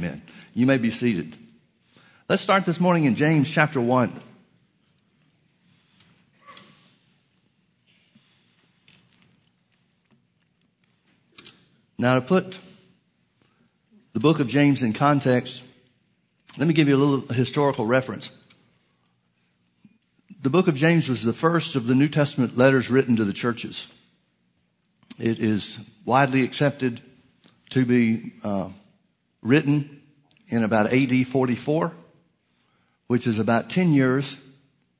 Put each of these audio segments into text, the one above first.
Amen. You may be seated. Let's start this morning in James chapter 1. Now, to put the book of James in context, let me give you a little historical reference. The book of James was the first of the New Testament letters written to the churches. It is widely accepted to be uh, written in about AD 44, which is about 10 years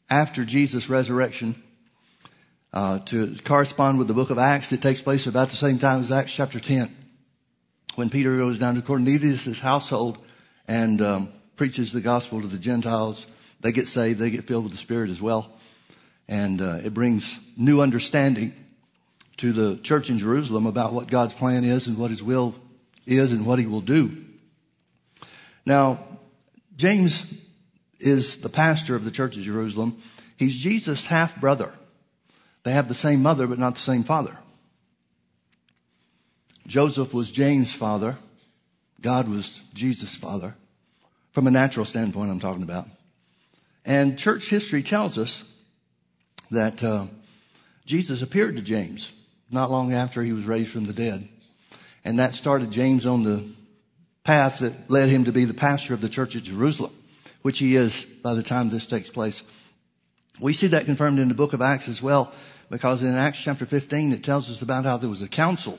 after Jesus' resurrection. Uh, to correspond with the book of Acts, it takes place about the same time as Acts chapter 10, when Peter goes down to Cornelius' household and um, preaches the gospel to the Gentiles. They get saved, they get filled with the Spirit as well. And uh, it brings new understanding to the church in Jerusalem about what God's plan is and what His will is and what He will do. Now, James is the pastor of the church of Jerusalem. He's Jesus' half brother. They have the same mother, but not the same father. Joseph was James' father. God was Jesus' father. From a natural standpoint, I'm talking about. And church history tells us that uh, Jesus appeared to James not long after he was raised from the dead. And that started James on the path that led him to be the pastor of the church at Jerusalem, which he is by the time this takes place. We see that confirmed in the book of Acts as well, because in Acts chapter 15, it tells us about how there was a council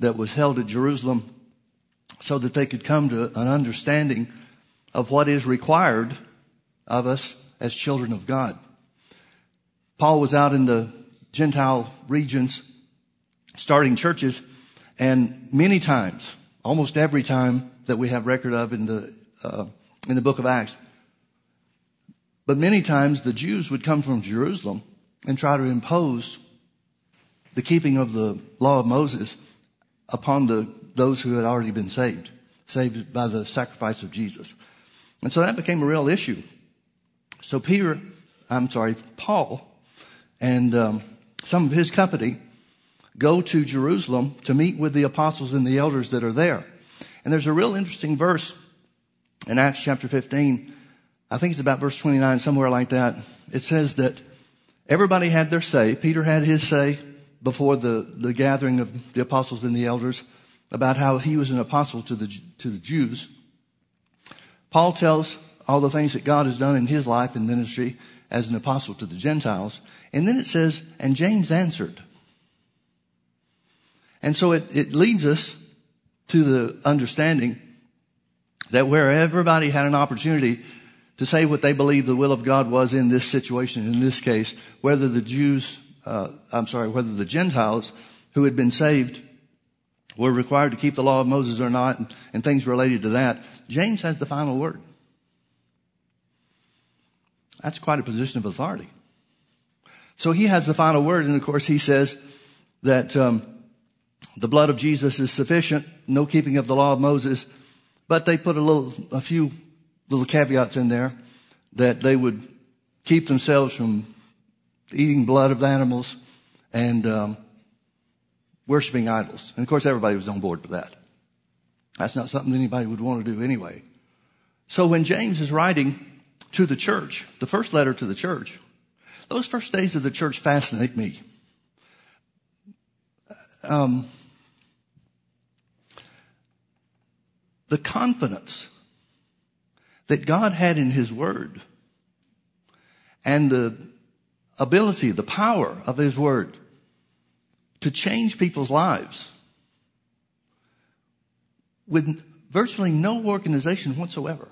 that was held at Jerusalem so that they could come to an understanding of what is required of us as children of God. Paul was out in the Gentile regions starting churches and many times, almost every time that we have record of in the, uh, in the book of Acts, but many times the Jews would come from Jerusalem and try to impose the keeping of the law of Moses upon the, those who had already been saved, saved by the sacrifice of Jesus. And so that became a real issue. So Peter, I'm sorry, Paul, and um, some of his company go to Jerusalem to meet with the apostles and the elders that are there. And there's a real interesting verse in Acts chapter 15. I think it's about verse 29, somewhere like that. It says that everybody had their say. Peter had his say before the, the gathering of the apostles and the elders about how he was an apostle to the, to the Jews. Paul tells all the things that God has done in his life and ministry as an apostle to the Gentiles. And then it says, and James answered. And so it, it leads us to the understanding that where everybody had an opportunity to say what they believed the will of God was in this situation, in this case, whether the Jews, uh, I'm sorry, whether the Gentiles who had been saved were required to keep the law of Moses or not, and, and things related to that, James has the final word. That's quite a position of authority. So he has the final word, and of course he says that um, the blood of Jesus is sufficient, no keeping of the law of Moses, but they put a little, a few little caveats in there that they would keep themselves from eating blood of animals and um, worshiping idols. And of course, everybody was on board for that. That's not something anybody would want to do anyway. So when James is writing to the church, the first letter to the church, those first days of the church fascinate me. Um, the confidence that God had in His Word and the ability, the power of His Word to change people's lives with virtually no organization whatsoever.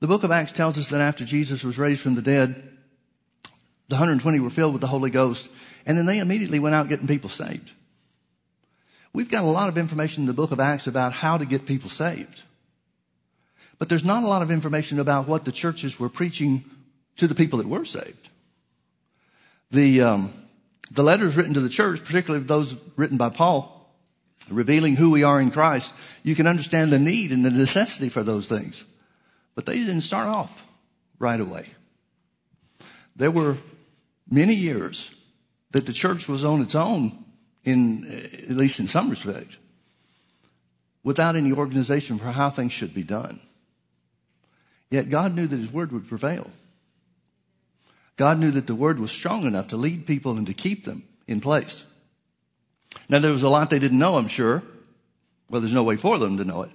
The book of Acts tells us that after Jesus was raised from the dead, the 120 were filled with the Holy Ghost, and then they immediately went out getting people saved. We've got a lot of information in the book of Acts about how to get people saved. But there's not a lot of information about what the churches were preaching to the people that were saved. The, um, the letters written to the church, particularly those written by Paul, revealing who we are in Christ, you can understand the need and the necessity for those things. But they didn't start off right away. There were many years that the church was on its own in, at least in some respect. without any organization for how things should be done. Yet God knew that His Word would prevail. God knew that the Word was strong enough to lead people and to keep them in place. Now there was a lot they didn't know, I'm sure. Well, there's no way for them to know it.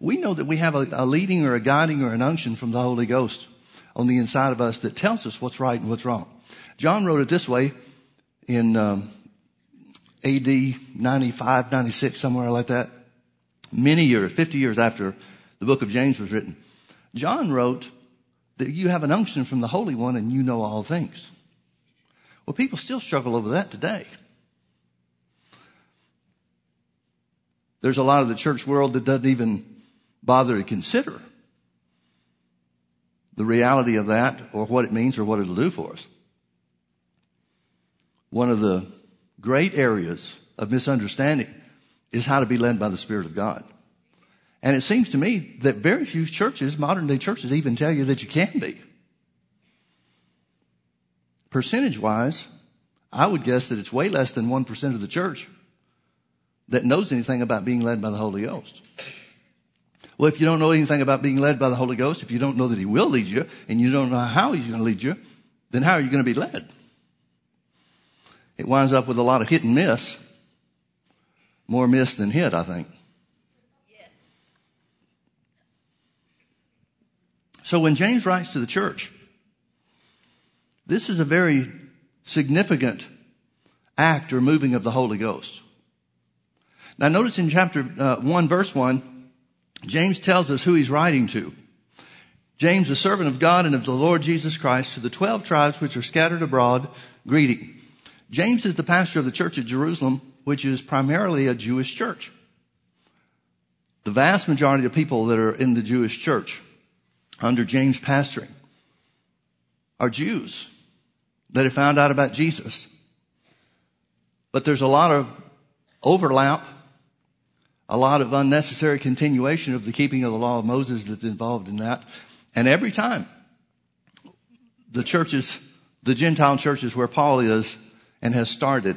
We know that we have a, a leading or a guiding or an unction from the Holy Ghost on the inside of us that tells us what's right and what's wrong. John wrote it this way in um, AD 95, 96, somewhere like that. Many years, 50 years after the book of James was written. John wrote that you have an unction from the Holy One and you know all things. Well, people still struggle over that today. There's a lot of the church world that doesn't even bother to consider the reality of that or what it means or what it'll do for us. One of the great areas of misunderstanding is how to be led by the Spirit of God. And it seems to me that very few churches, modern day churches, even tell you that you can be. Percentage wise, I would guess that it's way less than 1% of the church that knows anything about being led by the Holy Ghost. Well, if you don't know anything about being led by the Holy Ghost, if you don't know that He will lead you, and you don't know how He's going to lead you, then how are you going to be led? It winds up with a lot of hit and miss. More miss than hit, I think. So when James writes to the church, this is a very significant act or moving of the Holy Ghost. Now notice in chapter uh, 1 verse 1, James tells us who he's writing to. James, a servant of God and of the Lord Jesus Christ, to the 12 tribes which are scattered abroad, greeting. James is the pastor of the church at Jerusalem, which is primarily a Jewish church. The vast majority of people that are in the Jewish church under James pastoring are Jews that have found out about Jesus. But there's a lot of overlap a lot of unnecessary continuation of the keeping of the law of Moses that's involved in that. And every time the churches, the Gentile churches where Paul is and has started,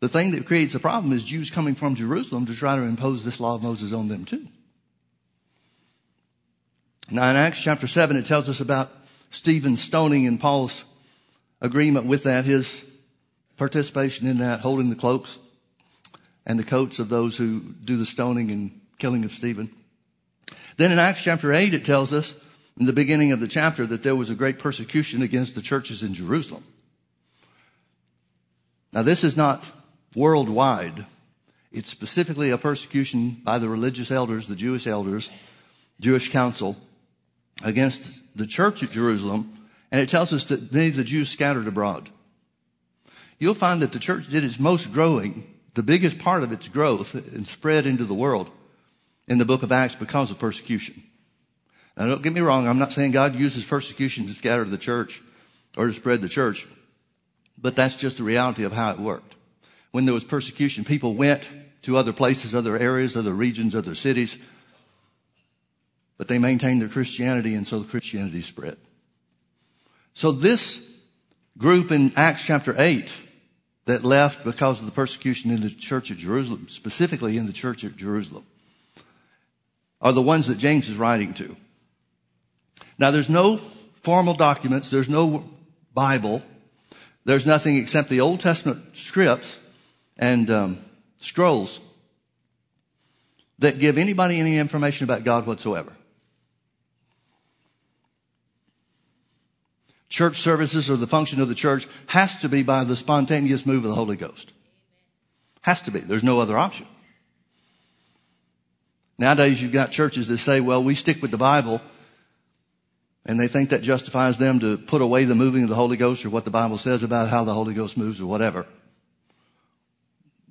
the thing that creates a problem is Jews coming from Jerusalem to try to impose this law of Moses on them too. Now in Acts chapter 7, it tells us about Stephen stoning and Paul's agreement with that, his participation in that, holding the cloaks and the coats of those who do the stoning and killing of Stephen. Then in Acts chapter 8, it tells us in the beginning of the chapter that there was a great persecution against the churches in Jerusalem. Now this is not worldwide. It's specifically a persecution by the religious elders, the Jewish elders, Jewish council against the church at Jerusalem. And it tells us that many of the Jews scattered abroad. You'll find that the church did its most growing the biggest part of its growth and spread into the world in the book of Acts because of persecution. Now don't get me wrong, I'm not saying God uses persecution to scatter the church or to spread the church, but that's just the reality of how it worked. When there was persecution, people went to other places, other areas, other regions, other cities, but they maintained their Christianity and so the Christianity spread. So this group in Acts chapter 8 that left because of the persecution in the church at Jerusalem, specifically in the church at Jerusalem, are the ones that James is writing to. Now there's no formal documents, there's no Bible, there's nothing except the Old Testament scripts and um, scrolls that give anybody any information about God whatsoever. church services or the function of the church has to be by the spontaneous move of the Holy Ghost. Has to be. There's no other option. Nowadays you've got churches that say, well, we stick with the Bible and they think that justifies them to put away the moving of the Holy Ghost or what the Bible says about how the Holy Ghost moves or whatever.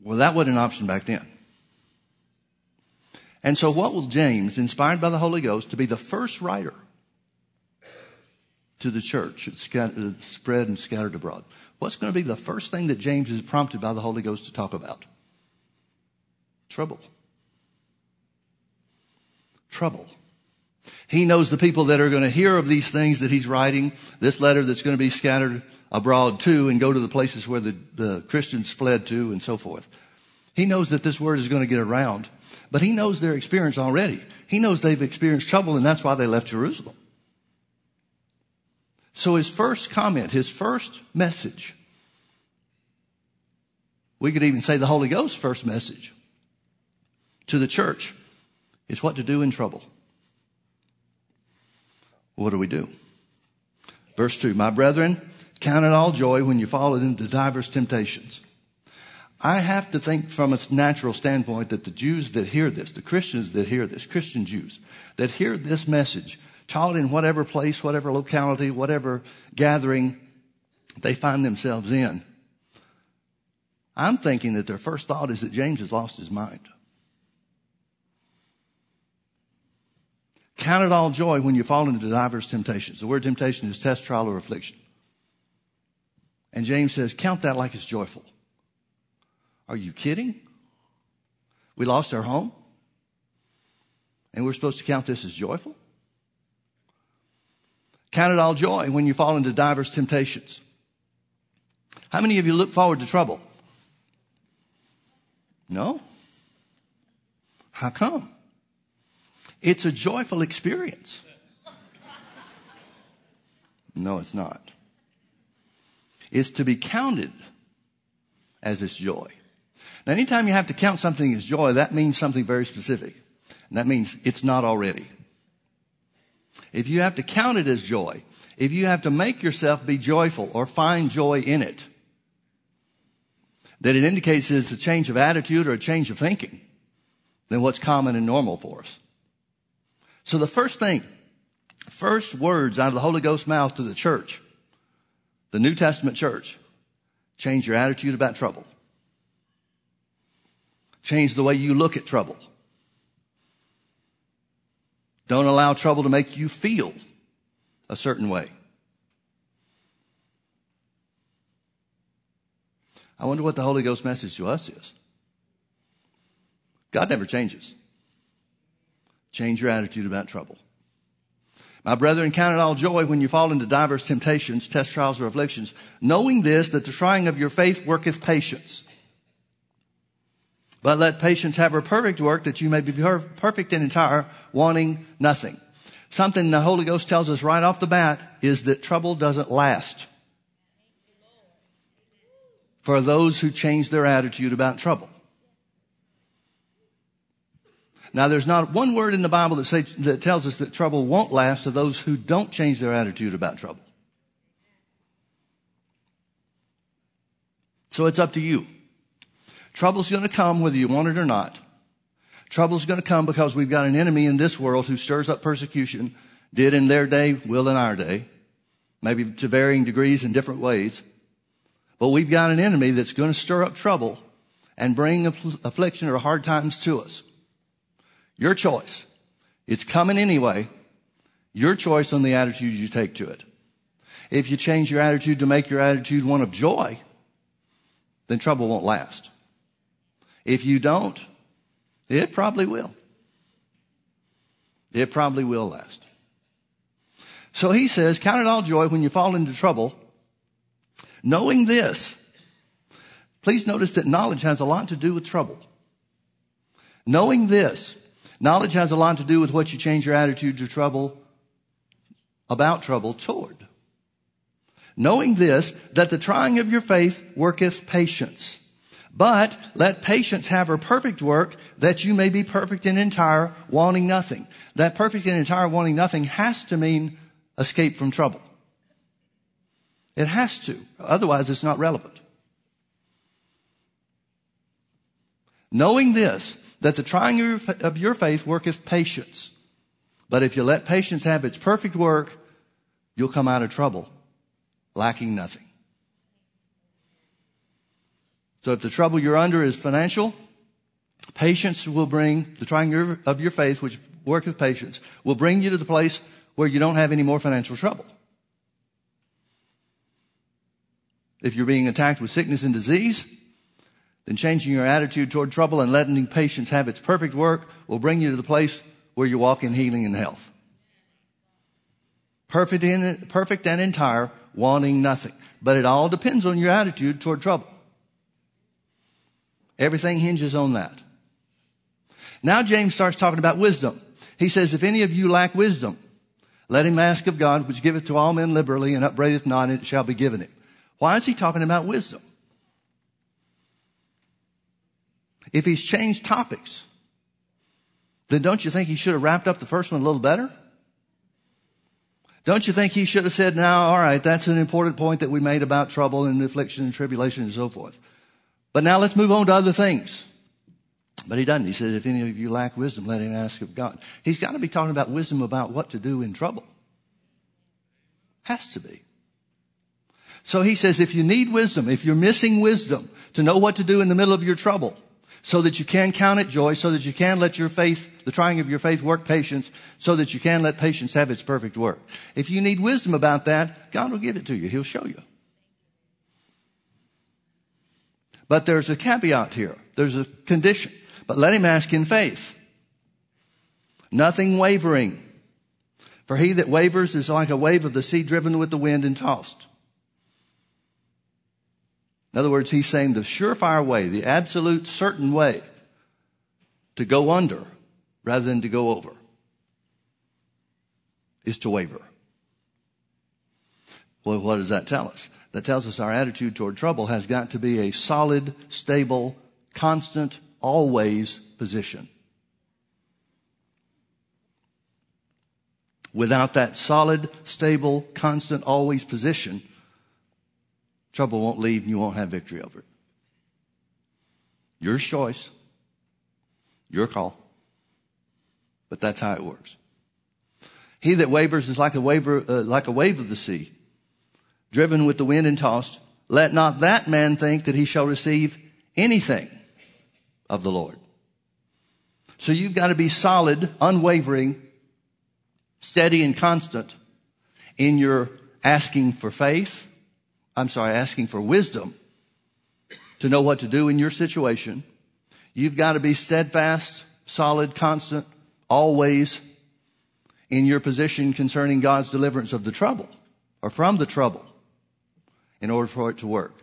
Well, that wasn't an option back then. And so what will James, inspired by the Holy Ghost, to be the first writer to the church. It's spread and scattered abroad. What's going to be the first thing that James is prompted by the Holy Ghost to talk about? Trouble. Trouble. He knows the people that are going to hear of these things that he's writing, this letter that's going to be scattered abroad too and go to the places where the, the Christians fled to and so forth. He knows that this word is going to get around. but he knows their experience already. He knows they've experienced trouble and that's why they left Jerusalem. So his first comment, his first message, we could even say the Holy Ghost's first message to the church is what to do in trouble. What do we do? Verse 2 My brethren, count it all joy when you fall into diverse temptations. I have to think from a natural standpoint that the Jews that hear this, the Christians that hear this, Christian Jews that hear this message, taught in whatever place, whatever locality, whatever gathering they find themselves in, I'm thinking that their first thought is that James has lost his mind. Count it all joy when you fall into diverse temptations. The word temptation is test, trial, or affliction. And James says, count that like it's joyful. Are you kidding? We lost our home? And we're supposed to count this as joyful? Count it all joy when you fall into diverse temptations. How many of you look forward to trouble? No? How come? It's a joyful experience. No, it's not. It's to be counted as its joy. Now, anytime you have to count something as joy, that means something very specific. And that means it's not already. If you have to count it as joy, if you have to make yourself be joyful or find joy in it, that it indicates it's a change of attitude or a change of thinking than what's common and normal for us. So the first thing, first words out of the Holy Ghost mouth to the church, the New Testament church, change your attitude about trouble. Change the way you look at trouble. Don't allow trouble to make you feel a certain way. I wonder what the Holy Ghost message to us is. God never changes. Change your attitude about trouble. My brethren, count it all joy when you fall into diverse temptations, test trials, or afflictions, knowing this, that the trying of your faith worketh patience. But let patience have her perfect work, that you may be perfect and entire, wanting nothing. Something the Holy Ghost tells us right off the bat is that trouble doesn't last. For those who change their attitude about trouble. Now, there's not one word in the Bible that, say, that tells us that trouble won't last to those who don't change their attitude about trouble. So it's up to you. Trouble's going to come whether you want it or not. Trouble's going to come because we've got an enemy in this world who stirs up persecution, did in their day, will in our day, maybe to varying degrees in different ways. But we've got an enemy that's going to stir up trouble and bring affliction or hard times to us. Your choice. It's coming anyway. Your choice on the attitude you take to it. If you change your attitude to make your attitude one of joy, then trouble won't last. If you don't, it probably will. It probably will last. So he says, count it all joy when you fall into trouble, knowing this. Please notice that knowledge has a lot to do with trouble. Knowing this, Knowledge has a lot to do with what you change your attitude to trouble, about trouble toward. Knowing this, that the trying of your faith worketh patience. But let patience have her perfect work, that you may be perfect and entire, wanting nothing. That perfect and entire wanting nothing has to mean escape from trouble. It has to. Otherwise, it's not relevant. Knowing this, that the trying of your faith worketh patience. But if you let patience have its perfect work, you'll come out of trouble lacking nothing. So if the trouble you're under is financial, patience will bring the trying of your faith, which worketh patience, will bring you to the place where you don't have any more financial trouble. If you're being attacked with sickness and disease, then changing your attitude toward trouble and letting patience have its perfect work will bring you to the place where you walk in healing and health. Perfect, in, perfect and entire, wanting nothing. But it all depends on your attitude toward trouble. Everything hinges on that. Now James starts talking about wisdom. He says, if any of you lack wisdom, let him ask of God, which giveth to all men liberally and upbraideth not, and it shall be given him. Why is he talking about wisdom? If he's changed topics, then don't you think he should have wrapped up the first one a little better? Don't you think he should have said, now, all right, that's an important point that we made about trouble and affliction and tribulation and so forth. But now let's move on to other things. But he doesn't. He says, if any of you lack wisdom, let him ask of God. He's got to be talking about wisdom about what to do in trouble. Has to be. So he says, if you need wisdom, if you're missing wisdom to know what to do in the middle of your trouble, so that you can count it joy, so that you can let your faith, the trying of your faith work patience, so that you can let patience have its perfect work. If you need wisdom about that, God will give it to you. He'll show you. But there's a caveat here. There's a condition. But let him ask in faith. Nothing wavering. For he that wavers is like a wave of the sea driven with the wind and tossed. In other words, he's saying the surefire way, the absolute certain way to go under rather than to go over is to waver. Well, what does that tell us? That tells us our attitude toward trouble has got to be a solid, stable, constant, always position. Without that solid, stable, constant, always position, Trouble won't leave and you won't have victory over it. Your choice. Your call. But that's how it works. He that wavers is like a waver, uh, like a wave of the sea, driven with the wind and tossed. Let not that man think that he shall receive anything of the Lord. So you've got to be solid, unwavering, steady and constant in your asking for faith, I'm sorry, asking for wisdom to know what to do in your situation. You've got to be steadfast, solid, constant, always in your position concerning God's deliverance of the trouble or from the trouble in order for it to work.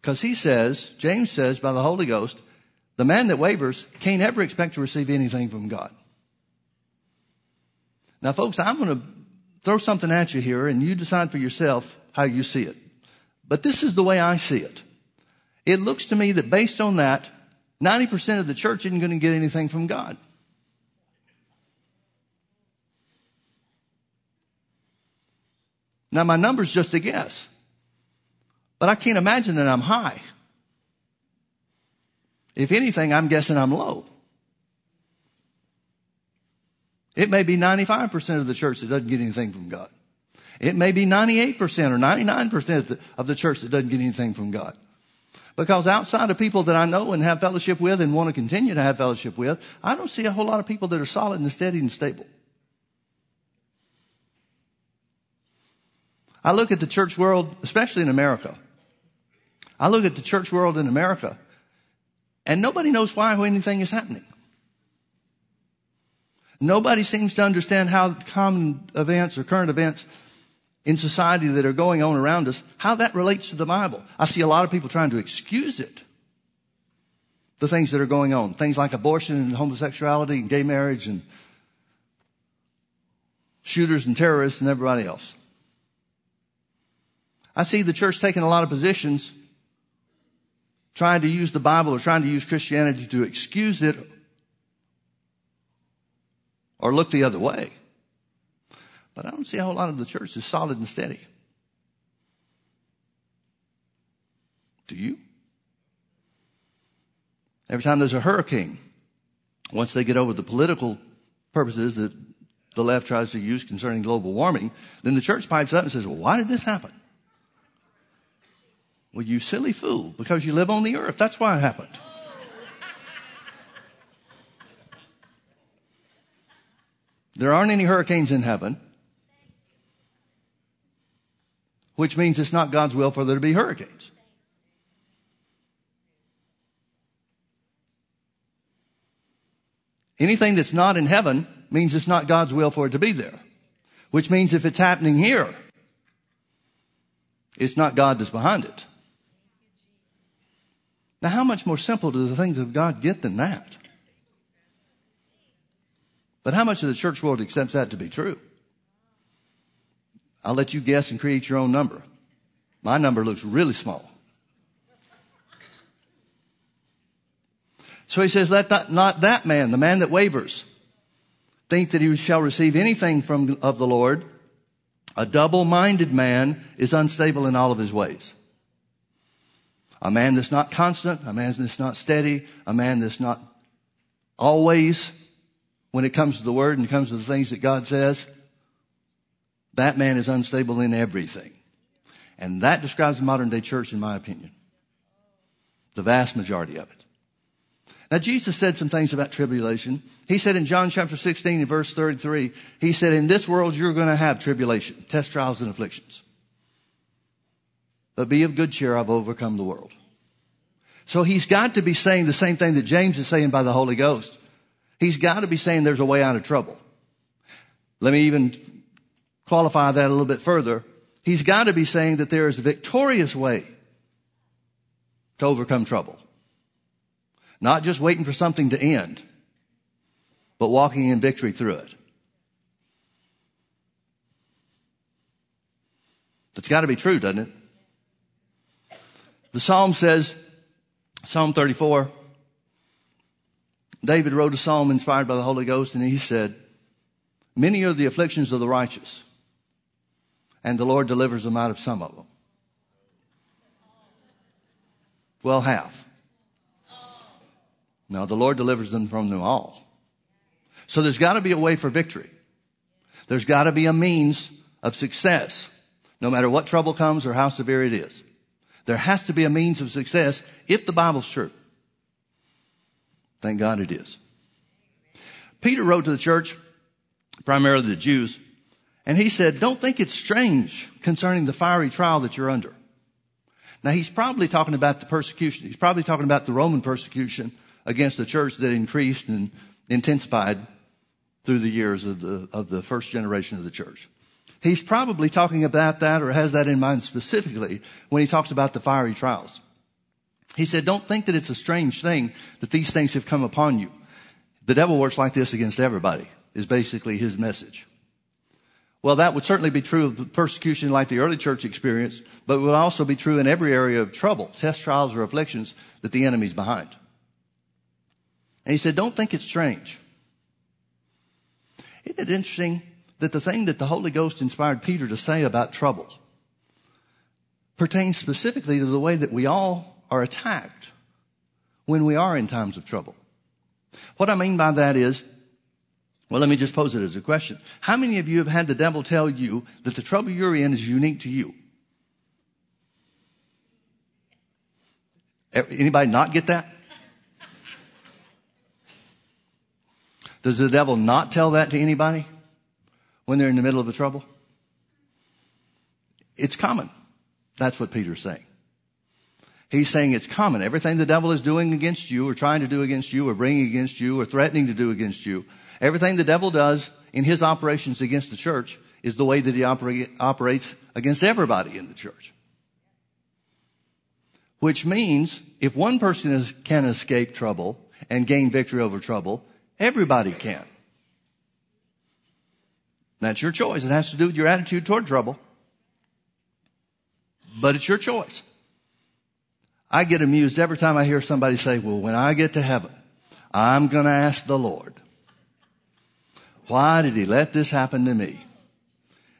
Because he says, James says by the Holy Ghost, the man that wavers can't ever expect to receive anything from God. Now folks, I'm going to throw something at you here and you decide for yourself how you see it. But this is the way I see it. It looks to me that based on that, 90% of the church isn't going to get anything from God. Now my number's just a guess. But I can't imagine that I'm high. If anything, I'm guessing I'm low. It may be 95% of the church that doesn't get anything from God. It may be 98% or 99% of the church that doesn't get anything from God. Because outside of people that I know and have fellowship with and want to continue to have fellowship with, I don't see a whole lot of people that are solid and steady and stable. I look at the church world, especially in America. I look at the church world in America and nobody knows why anything is happening. Nobody seems to understand how common events or current events in society that are going on around us, how that relates to the Bible. I see a lot of people trying to excuse it. The things that are going on. Things like abortion and homosexuality and gay marriage and shooters and terrorists and everybody else. I see the church taking a lot of positions trying to use the Bible or trying to use Christianity to excuse it or look the other way. But I don't see a whole lot of the church is solid and steady. Do you? Every time there's a hurricane, once they get over the political purposes that the left tries to use concerning global warming, then the church pipes up and says, well, why did this happen? Well, you silly fool, because you live on the earth. That's why it happened. There aren't any hurricanes in heaven. Which means it's not God's will for there to be hurricanes. Anything that's not in heaven means it's not God's will for it to be there. Which means if it's happening here, it's not God that's behind it. Now how much more simple do the things of God get than that? But how much of the church world accepts that to be true? I'll let you guess and create your own number. My number looks really small. So he says, let that, not that man, the man that wavers, think that he shall receive anything from, of the Lord. A double-minded man is unstable in all of his ways. A man that's not constant, a man that's not steady, a man that's not always when it comes to the word and it comes to the things that God says, that man is unstable in everything. And that describes the modern day church in my opinion. The vast majority of it. Now Jesus said some things about tribulation. He said in John chapter 16 and verse 33, he said, in this world you're going to have tribulation, test trials and afflictions. But be of good cheer, I've overcome the world. So he's got to be saying the same thing that James is saying by the Holy Ghost. He's got to be saying there's a way out of trouble. Let me even qualify that a little bit further. He's got to be saying that there is a victorious way to overcome trouble. Not just waiting for something to end, but walking in victory through it. That's got to be true, doesn't it? The Psalm says, Psalm 34, David wrote a psalm inspired by the Holy Ghost and he said, many are the afflictions of the righteous and the Lord delivers them out of some of them. Well, half. No, the Lord delivers them from them all. So there's got to be a way for victory. There's got to be a means of success, no matter what trouble comes or how severe it is. There has to be a means of success if the Bible's true. Thank God it is. Peter wrote to the church, primarily the Jews, and he said, don't think it's strange concerning the fiery trial that you're under. Now he's probably talking about the persecution. He's probably talking about the Roman persecution against the church that increased and intensified through the years of the, of the first generation of the church. He's probably talking about that or has that in mind specifically when he talks about the fiery trials. He said, don't think that it's a strange thing that these things have come upon you. The devil works like this against everybody is basically his message. Well, that would certainly be true of persecution like the early church experienced, but it would also be true in every area of trouble, test trials or afflictions that the enemy's behind. And he said, don't think it's strange. Isn't it interesting that the thing that the Holy Ghost inspired Peter to say about trouble pertains specifically to the way that we all are attacked when we are in times of trouble? What I mean by that is, well, let me just pose it as a question. How many of you have had the devil tell you that the trouble you're in is unique to you? Anybody not get that? Does the devil not tell that to anybody when they're in the middle of a trouble? It's common. That's what Peter's saying. He's saying it's common. Everything the devil is doing against you or trying to do against you or bringing against you or threatening to do against you, everything the devil does in his operations against the church is the way that he operate, operates against everybody in the church. Which means if one person is, can escape trouble and gain victory over trouble, Everybody can. That's your choice. It has to do with your attitude toward trouble. But it's your choice. I get amused every time I hear somebody say, well, when I get to heaven, I'm going to ask the Lord, why did he let this happen to me?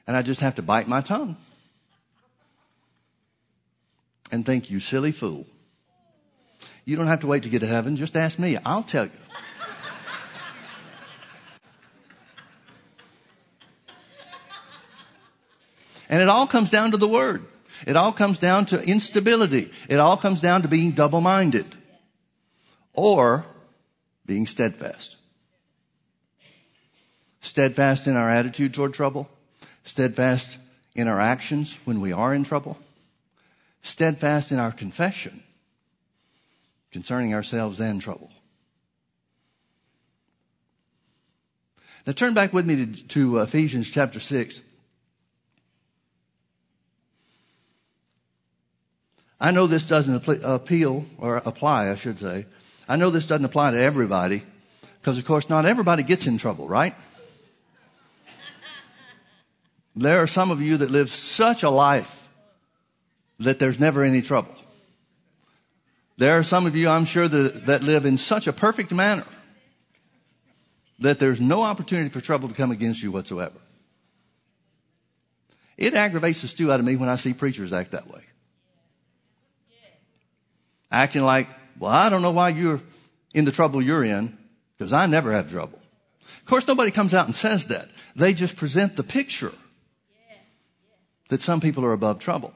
And I just have to bite my tongue and think, you silly fool. You don't have to wait to get to heaven. Just ask me. I'll tell you. And it all comes down to the word. It all comes down to instability. It all comes down to being double-minded or being steadfast. Steadfast in our attitude toward trouble. Steadfast in our actions when we are in trouble. Steadfast in our confession concerning ourselves and trouble. Now turn back with me to, to Ephesians chapter 6. I know this doesn't appeal or apply, I should say. I know this doesn't apply to everybody Because, of course, not everybody gets in trouble, right? There are some of you that live such a life that there's never any trouble. There are some of you, I'm sure, that, that live in such a perfect manner that there's no opportunity for trouble to come against you whatsoever. It aggravates the stew out of me when I see preachers act that way. Acting like, well, I don't know why you're in the trouble you're in, because I never have trouble. Of course, nobody comes out and says that. They just present the picture that some people are above trouble,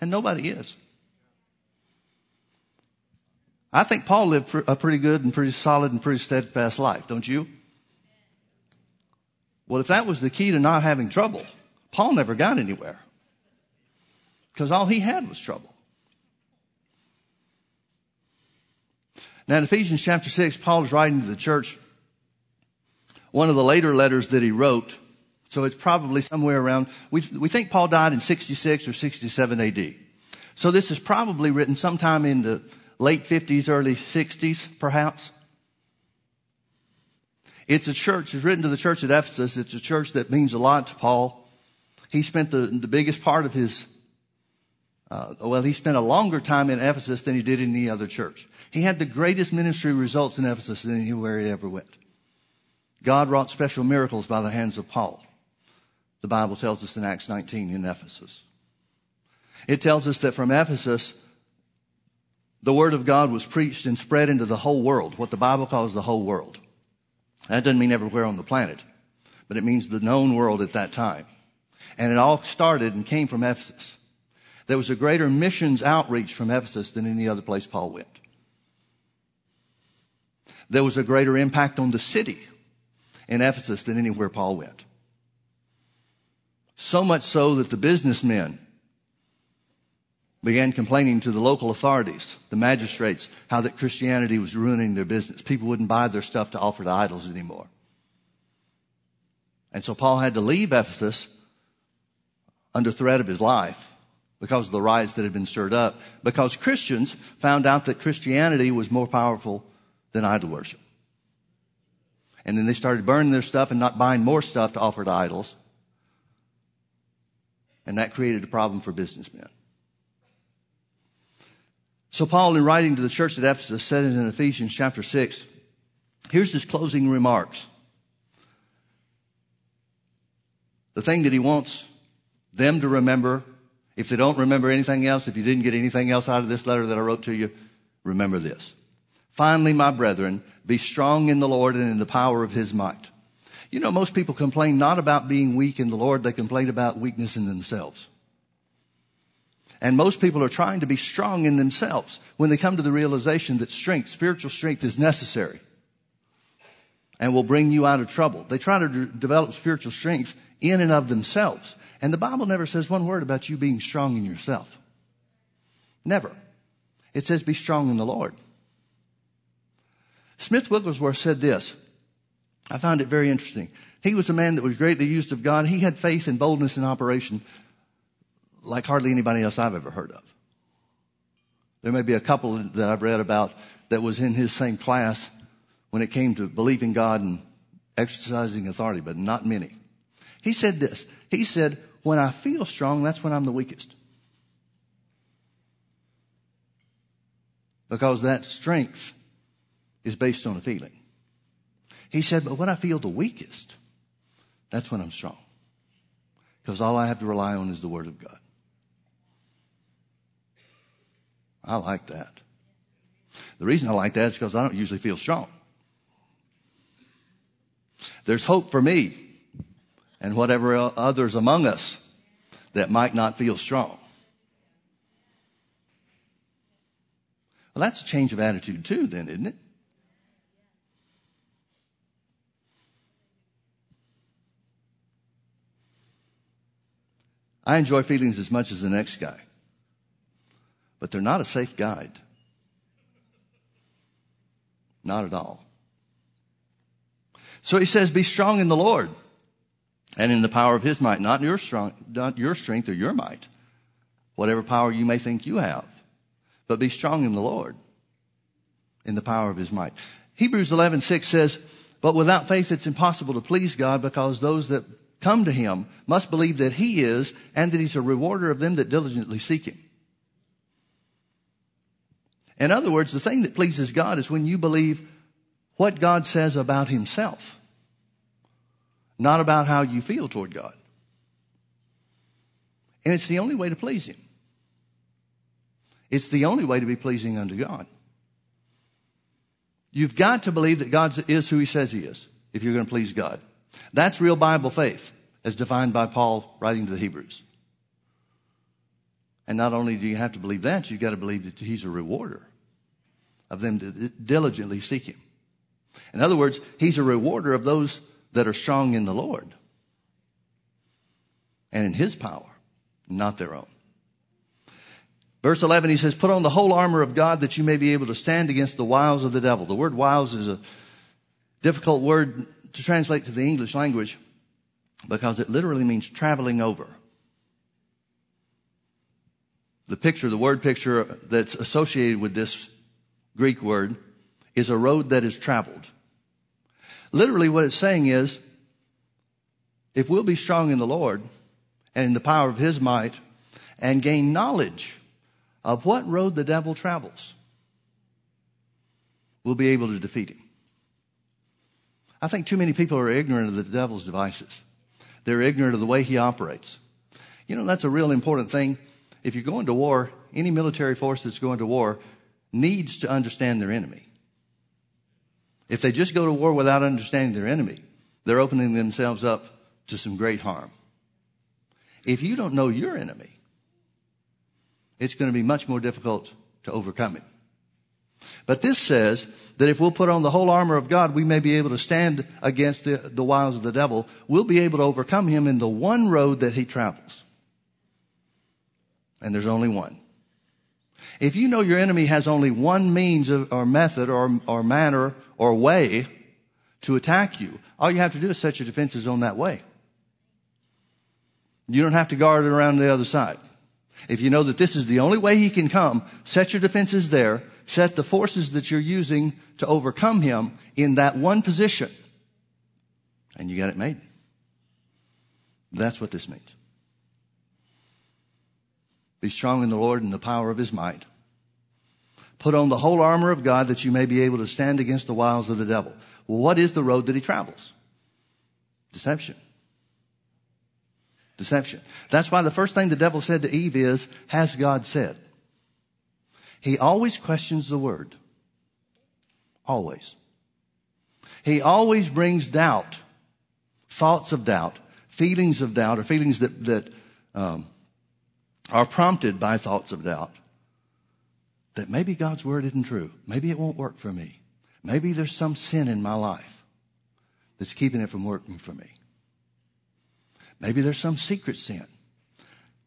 and nobody is. I think Paul lived a pretty good and pretty solid and pretty steadfast life, don't you? Well, if that was the key to not having trouble, Paul never got anywhere. Because all he had was trouble. Now in Ephesians chapter 6, Paul is writing to the church one of the later letters that he wrote. So it's probably somewhere around, we, we think Paul died in 66 or 67 AD. So this is probably written sometime in the late 50s, early 60s, perhaps. It's a church, it's written to the church at Ephesus. It's a church that means a lot to Paul. He spent the, the biggest part of his, uh, well, he spent a longer time in Ephesus than he did in any other church. He had the greatest ministry results in Ephesus than anywhere he ever went. God wrought special miracles by the hands of Paul. The Bible tells us in Acts 19 in Ephesus. It tells us that from Ephesus, the word of God was preached and spread into the whole world, what the Bible calls the whole world. That doesn't mean everywhere on the planet, but it means the known world at that time. And it all started and came from Ephesus. There was a greater missions outreach from Ephesus than any other place Paul went. There was a greater impact on the city in Ephesus than anywhere Paul went. So much so that the businessmen began complaining to the local authorities, the magistrates, how that Christianity was ruining their business. People wouldn't buy their stuff to offer to idols anymore. And so Paul had to leave Ephesus under threat of his life because of the riots that had been stirred up, because Christians found out that Christianity was more powerful than idol worship. And then they started burning their stuff and not buying more stuff to offer to idols. And that created a problem for businessmen. So Paul, in writing to the church at Ephesus, said it in Ephesians chapter 6. Here's his closing remarks. The thing that he wants them to remember, if they don't remember anything else, if you didn't get anything else out of this letter that I wrote to you, remember this. Finally, my brethren, be strong in the Lord and in the power of his might. You know, most people complain not about being weak in the Lord, they complain about weakness in themselves. And most people are trying to be strong in themselves when they come to the realization that strength, spiritual strength is necessary and will bring you out of trouble. They try to d- develop spiritual strength in and of themselves. And the Bible never says one word about you being strong in yourself. Never. It says be strong in the Lord. Smith Wigglesworth said this. I found it very interesting. He was a man that was greatly used of God. He had faith and boldness in operation like hardly anybody else I've ever heard of. There may be a couple that I've read about that was in his same class when it came to believing God and exercising authority, but not many. He said this. He said, when I feel strong, that's when I'm the weakest. Because that strength is based on a feeling. He said, but when I feel the weakest, that's when I'm strong. Because all I have to rely on is the Word of God. I like that. The reason I like that is because I don't usually feel strong. There's hope for me and whatever others among us that might not feel strong. Well, that's a change of attitude too, then, isn't it? I enjoy feelings as much as the next guy but they're not a safe guide. Not at all. So he says, be strong in the Lord and in the power of his might, not your strong, not your strength or your might, whatever power you may think you have, but be strong in the Lord in the power of his might. Hebrews 11, 6 says, But without faith, it's impossible to please God because those that come to him must believe that he is and that he's a rewarder of them that diligently seek him. In other words, the thing that pleases God is when you believe what God says about himself, not about how you feel toward God. And it's the only way to please him. It's the only way to be pleasing unto God. You've got to believe that God is who he says he is if you're going to please God. That's real Bible faith as defined by Paul writing to the Hebrews. And not only do you have to believe that, you've got to believe that he's a rewarder of them to diligently seek him. In other words, he's a rewarder of those that are strong in the Lord and in his power, not their own. Verse 11, he says, Put on the whole armor of God that you may be able to stand against the wiles of the devil. The word wiles is a difficult word to translate to the English language because it literally means traveling over. The picture, the word picture that's associated with this Greek word is a road that is traveled. Literally what it's saying is, if we'll be strong in the Lord and in the power of His might and gain knowledge of what road the devil travels, we'll be able to defeat him. I think too many people are ignorant of the devil's devices. They're ignorant of the way he operates. You know, that's a real important thing. If you're going to war, any military force that's going to war needs to understand their enemy. If they just go to war without understanding their enemy, they're opening themselves up to some great harm. If you don't know your enemy, it's going to be much more difficult to overcome it. But this says that if we'll put on the whole armor of God, we may be able to stand against the, the wiles of the devil. We'll be able to overcome him in the one road that he travels. And there's only one. If you know your enemy has only one means of, or method or, or manner or way to attack you, all you have to do is set your defenses on that way. You don't have to guard it around the other side. If you know that this is the only way he can come, set your defenses there, set the forces that you're using to overcome him in that one position, and you got it made. That's what this means. Be strong in the Lord and the power of his might. Put on the whole armor of God that you may be able to stand against the wiles of the devil. Well, what is the road that he travels? Deception. Deception. That's why the first thing the devil said to Eve is, has God said? He always questions the word. Always. He always brings doubt, thoughts of doubt, feelings of doubt, or feelings that, that um, are prompted by thoughts of doubt. That maybe God's word isn't true. Maybe it won't work for me. Maybe there's some sin in my life that's keeping it from working for me. Maybe there's some secret sin.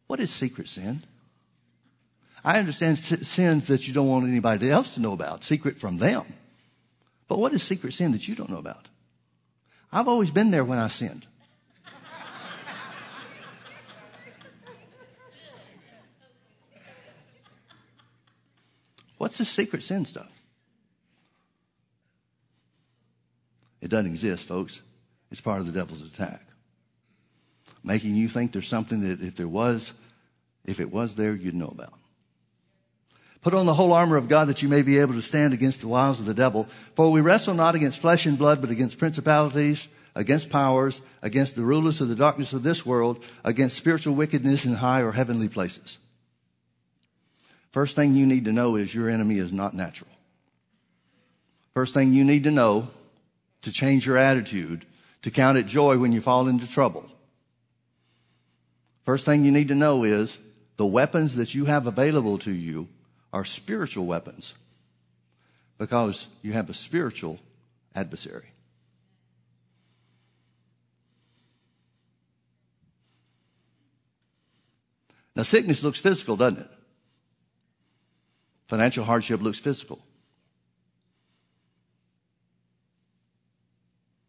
What is secret sin? I understand sins that you don't want anybody else to know about, secret from them. But what is secret sin that you don't know about? I've always been there when I sinned. What's the secret sin stuff? It doesn't exist, folks. It's part of the devil's attack making you think there's something that if there was, if it was there, you'd know about. Put on the whole armor of God that you may be able to stand against the wiles of the devil. For we wrestle not against flesh and blood, but against principalities, against powers, against the rulers of the darkness of this world, against spiritual wickedness in high or heavenly places. First thing you need to know is your enemy is not natural. First thing you need to know to change your attitude, to count it joy when you fall into trouble, First thing you need to know is the weapons that you have available to you are spiritual weapons because you have a spiritual adversary. Now, sickness looks physical, doesn't it? Financial hardship looks physical.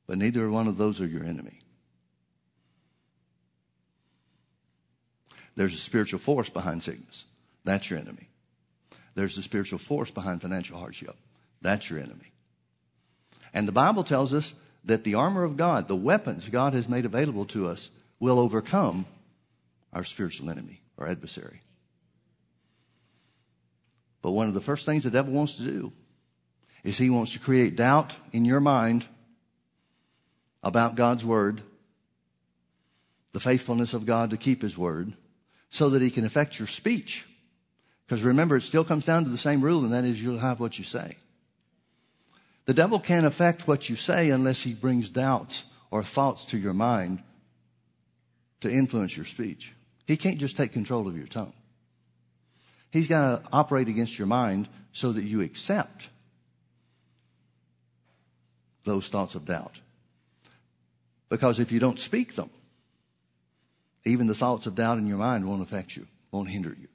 But neither one of those are your enemy. There's a spiritual force behind sickness. That's your enemy. There's a spiritual force behind financial hardship. That's your enemy. And the Bible tells us that the armor of God, the weapons God has made available to us, will overcome our spiritual enemy, our adversary. But one of the first things the devil wants to do is he wants to create doubt in your mind about God's word, the faithfulness of God to keep his word, so that he can affect your speech. Because remember, it still comes down to the same rule, and that is you'll have what you say. The devil can't affect what you say unless he brings doubts or thoughts to your mind to influence your speech. He can't just take control of your tongue. He's got to operate against your mind so that you accept those thoughts of doubt. Because if you don't speak them, even the thoughts of doubt in your mind won't affect you, won't hinder you.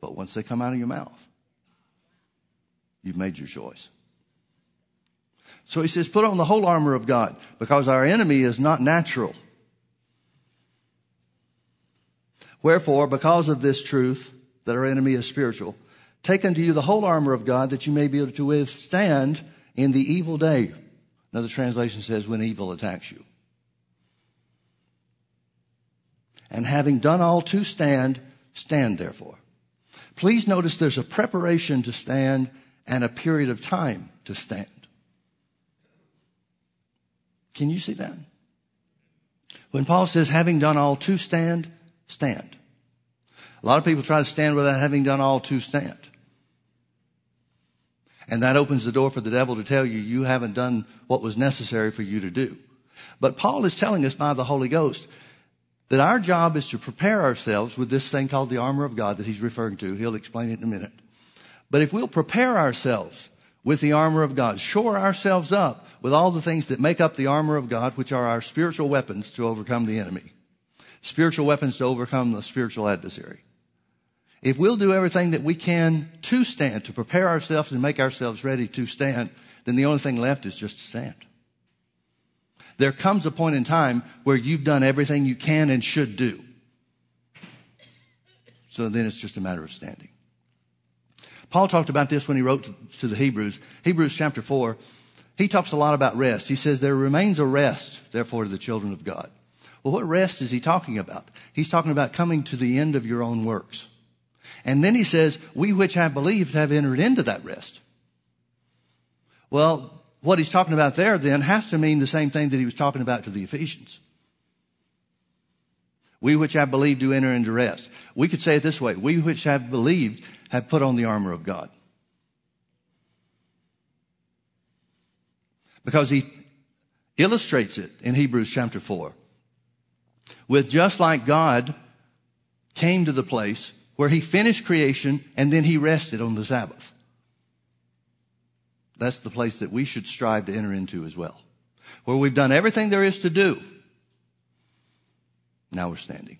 But once they come out of your mouth, you've made your choice. So he says, put on the whole armor of God because our enemy is not natural. Wherefore, because of this truth that our enemy is spiritual, take unto you the whole armor of God that you may be able to withstand in the evil day. Another translation says when evil attacks you. And having done all to stand, stand therefore. Please notice there's a preparation to stand and a period of time to stand. Can you see that? When Paul says, having done all to stand, stand. A lot of people try to stand without having done all to stand. And that opens the door for the devil to tell you you haven't done what was necessary for you to do. But Paul is telling us by the Holy Ghost that our job is to prepare ourselves with this thing called the armor of God that he's referring to. He'll explain it in a minute. But if we'll prepare ourselves with the armor of God, shore ourselves up with all the things that make up the armor of God, which are our spiritual weapons to overcome the enemy, spiritual weapons to overcome the spiritual adversary. If we'll do everything that we can to stand, to prepare ourselves and make ourselves ready to stand, then the only thing left is just to stand. There comes a point in time where you've done everything you can and should do. So then it's just a matter of standing. Paul talked about this when he wrote to, the Hebrews. Hebrews chapter 4, he talks a lot about rest. He says, There remains a rest, therefore, to the children of God. Well, what rest is he talking about? He's talking about coming to the end of your own works. And then he says, we which have believed have entered into that rest. Well, what he's talking about there then has to mean the same thing that he was talking about to the Ephesians. We which have believed do enter into rest. We could say it this way. We which have believed have put on the armor of God. Because he illustrates it in Hebrews chapter 4 with just like God came to the place where he finished creation and then he rested on the Sabbath. That's the place that we should strive to enter into as well. Where we've done everything there is to do. Now we're standing.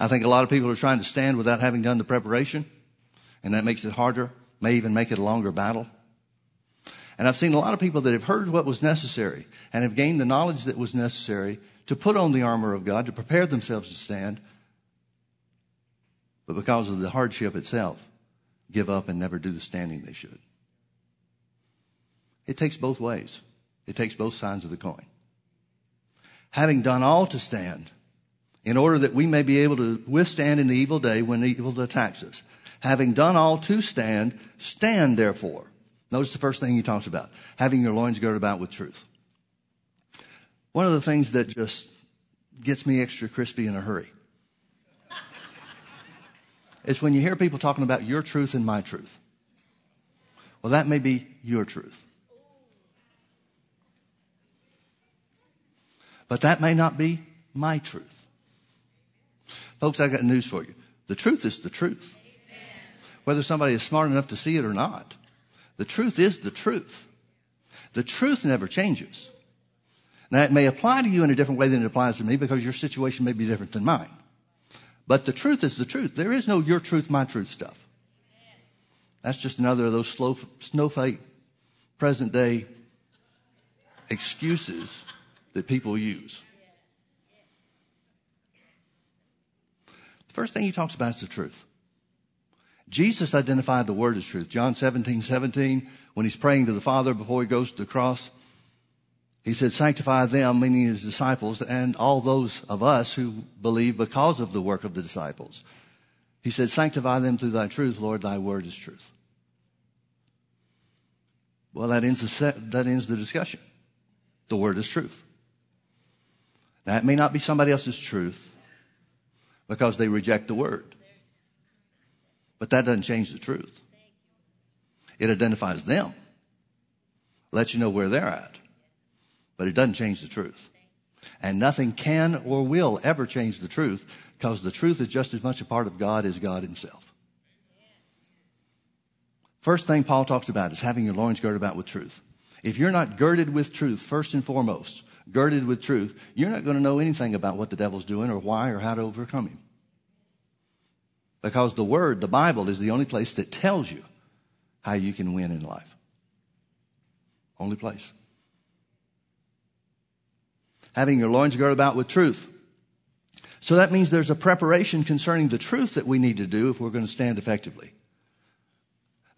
I think a lot of people are trying to stand without having done the preparation, and that makes it harder, may even make it a longer battle. And I've seen a lot of people that have heard what was necessary and have gained the knowledge that was necessary to put on the armor of God, to prepare themselves to stand, but because of the hardship itself, give up and never do the standing they should. It takes both ways. It takes both sides of the coin. Having done all to stand, in order that we may be able to withstand in the evil day when the evil attacks us. Having done all to stand, stand therefore. Notice the first thing he talks about. Having your loins girded about with truth. One of the things that just gets me extra crispy in a hurry is when you hear people talking about your truth and my truth. Well, that may be your truth. But that may not be my truth. Folks, I got news for you. The truth is the truth. Whether somebody is smart enough to see it or not, the truth is the truth. The truth never changes. Now, it may apply to you in a different way than it applies to me because your situation may be different than mine. But the truth is the truth. There is no your truth, my truth stuff. That's just another of those slow, snowflake present day excuses that people use. The first thing he talks about is the truth. Jesus identified the word as truth. John 17, 17, when he's praying to the Father before he goes to the cross. He said, sanctify them, meaning his disciples, and all those of us who believe because of the work of the disciples. He said, sanctify them through thy truth, Lord, thy word is truth. Well, that ends the, that ends the discussion. The word is truth. It may not be somebody else's truth because they reject the word. But that doesn't change the truth. It identifies them, lets you know where they're at, but it doesn't change the truth. And nothing can or will ever change the truth because the truth is just as much a part of God as God Himself. First thing Paul talks about is having your loins girded about with truth. If you're not girded with truth, first and foremost, girded with truth, you're not going to know anything about what the devil's doing or why or how to overcome him. Because the Word, the Bible, is the only place that tells you how you can win in life. Only place. Having your loins girded about with truth. So that means there's a preparation concerning the truth that we need to do if we're going to stand effectively.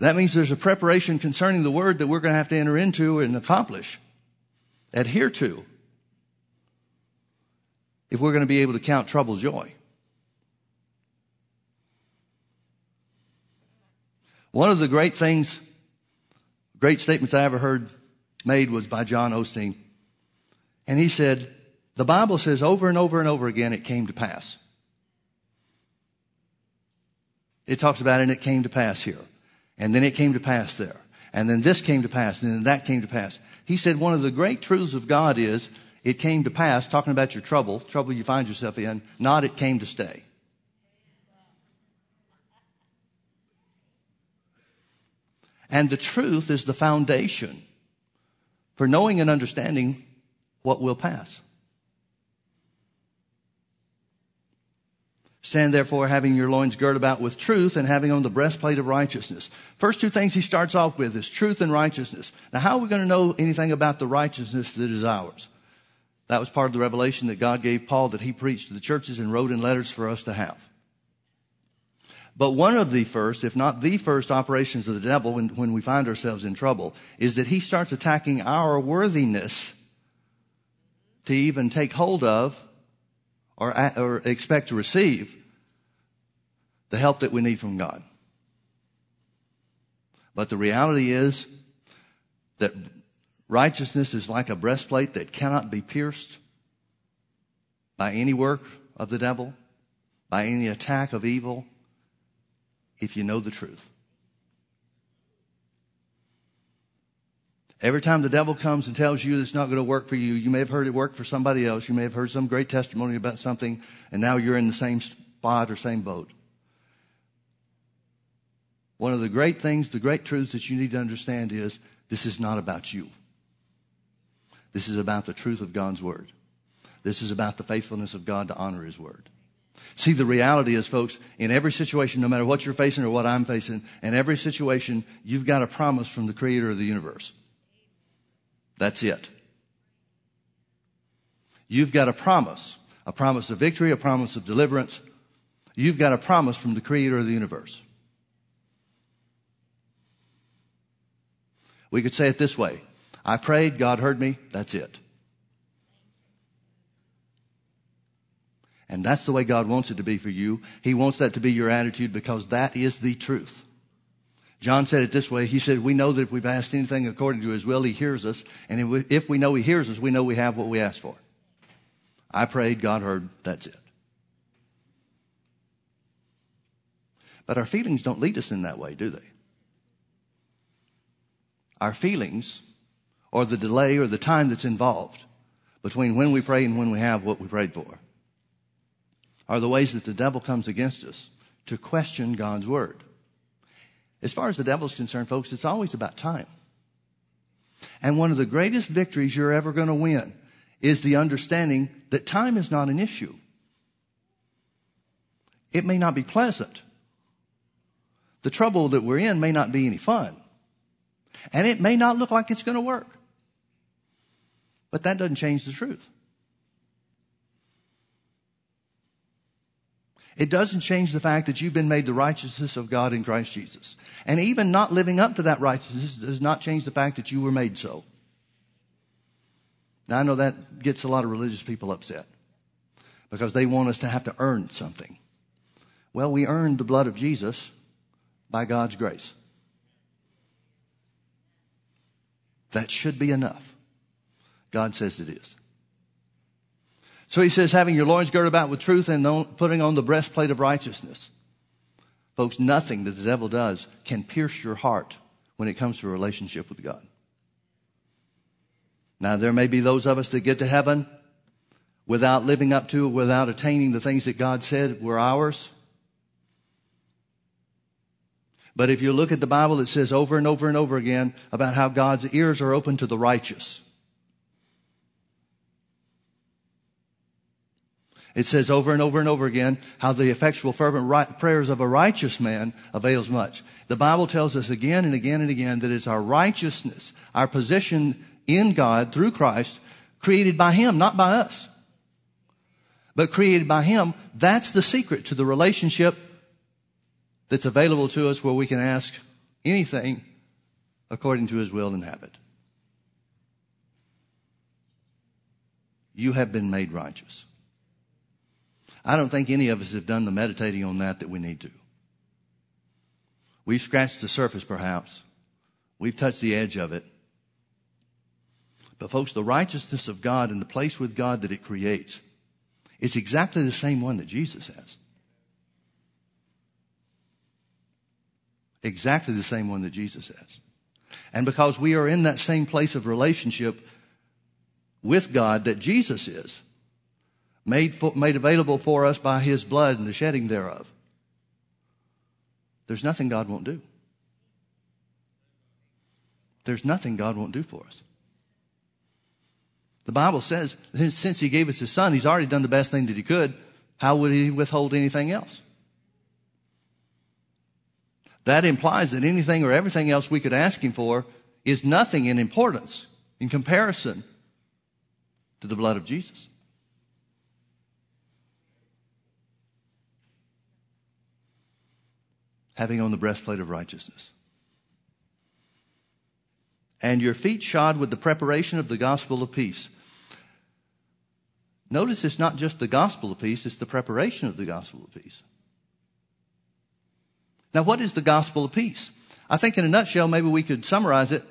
That means there's a preparation concerning the word that we're going to have to enter into and accomplish, adhere to, if we're going to be able to count trouble joy. One of the great things, great statements I ever heard made was by John Osteen. And he said, the Bible says over and over and over again, it came to pass. It talks about it and it came to pass here. And then it came to pass there. And then this came to pass and then that came to pass. He said one of the great truths of God is it came to pass, talking about your trouble, trouble you find yourself in, not it came to stay. And the truth is the foundation for knowing and understanding what will pass. Stand therefore having your loins girt about with truth and having on the breastplate of righteousness. First two things he starts off with is truth and righteousness. Now how are we going to know anything about the righteousness that is ours? That was part of the revelation that God gave Paul that he preached to the churches and wrote in letters for us to have. But one of the first, if not the first operations of the devil when, when we find ourselves in trouble is that he starts attacking our worthiness to even take hold of or, or expect to receive the help that we need from God. But the reality is that righteousness is like a breastplate that cannot be pierced by any work of the devil, by any attack of evil, if you know the truth. Every time the devil comes and tells you it's not going to work for you, you may have heard it work for somebody else. You may have heard some great testimony about something, and now you're in the same spot or same boat. One of the great things, the great truths that you need to understand is this is not about you. This is about the truth of God's word. This is about the faithfulness of God to honor his word. See, the reality is, folks, in every situation, no matter what you're facing or what I'm facing, in every situation, you've got a promise from the creator of the universe. That's it. You've got a promise, a promise of victory, a promise of deliverance. You've got a promise from the creator of the universe. We could say it this way. I prayed, God heard me, that's it. And that's the way God wants it to be for you. He wants that to be your attitude because that is the truth. John said it this way. He said, we know that if we've asked anything according to his will, he hears us. And if we know he hears us, we know we have what we asked for. I prayed, God heard, that's it. But our feelings don't lead us in that way, do they? Our feelings, or the delay or the time that's involved between when we pray and when we have what we prayed for, are the ways that the devil comes against us to question God's word. As far as the devil's concerned, folks, it's always about time. And one of the greatest victories you're ever going to win is the understanding that time is not an issue. It may not be pleasant. The trouble that we're in may not be any fun. And it may not look like it's going to work. But that doesn't change the truth. It doesn't change the fact that you've been made the righteousness of God in Christ Jesus. And even not living up to that righteousness does not change the fact that you were made so. Now I know that gets a lot of religious people upset because they want us to have to earn something. Well, we earned the blood of Jesus by God's grace. That should be enough. God says it is. So he says, having your loins girded about with truth and putting on the breastplate of righteousness. Folks, nothing that the devil does can pierce your heart when it comes to a relationship with God. Now, there may be those of us that get to heaven without living up to, without attaining the things that God said were ours. But if you look at the Bible, it says over and over and over again about how God's ears are open to the righteous. It says over and over and over again how the effectual fervent right, prayers of a righteous man avails much. The Bible tells us again and again and again that it's our righteousness, our position in God through Christ, created by Him, not by us, but created by Him. That's the secret to the relationship that's available to us where we can ask anything according to His will and habit. You have been made righteous. I don't think any of us have done the meditating on that that we need to. We've scratched the surface, perhaps. We've touched the edge of it. But, folks, the righteousness of God and the place with God that it creates is exactly the same one that Jesus has. Exactly the same one that Jesus has. And because we are in that same place of relationship with God that Jesus is, made, for, made available for us by his blood and the shedding thereof. There's nothing God won't do. There's nothing God won't do for us. The Bible says, since he gave us his son, he's already done the best thing that he could. How would he withhold anything else? That implies that anything or everything else we could ask him for is nothing in importance in comparison to the blood of Jesus. Having on the breastplate of righteousness. And your feet shod with the preparation of the gospel of peace. Notice it's not just the gospel of peace, it's the preparation of the gospel of peace. Now, what is the gospel of peace? I think in a nutshell, maybe we could summarize it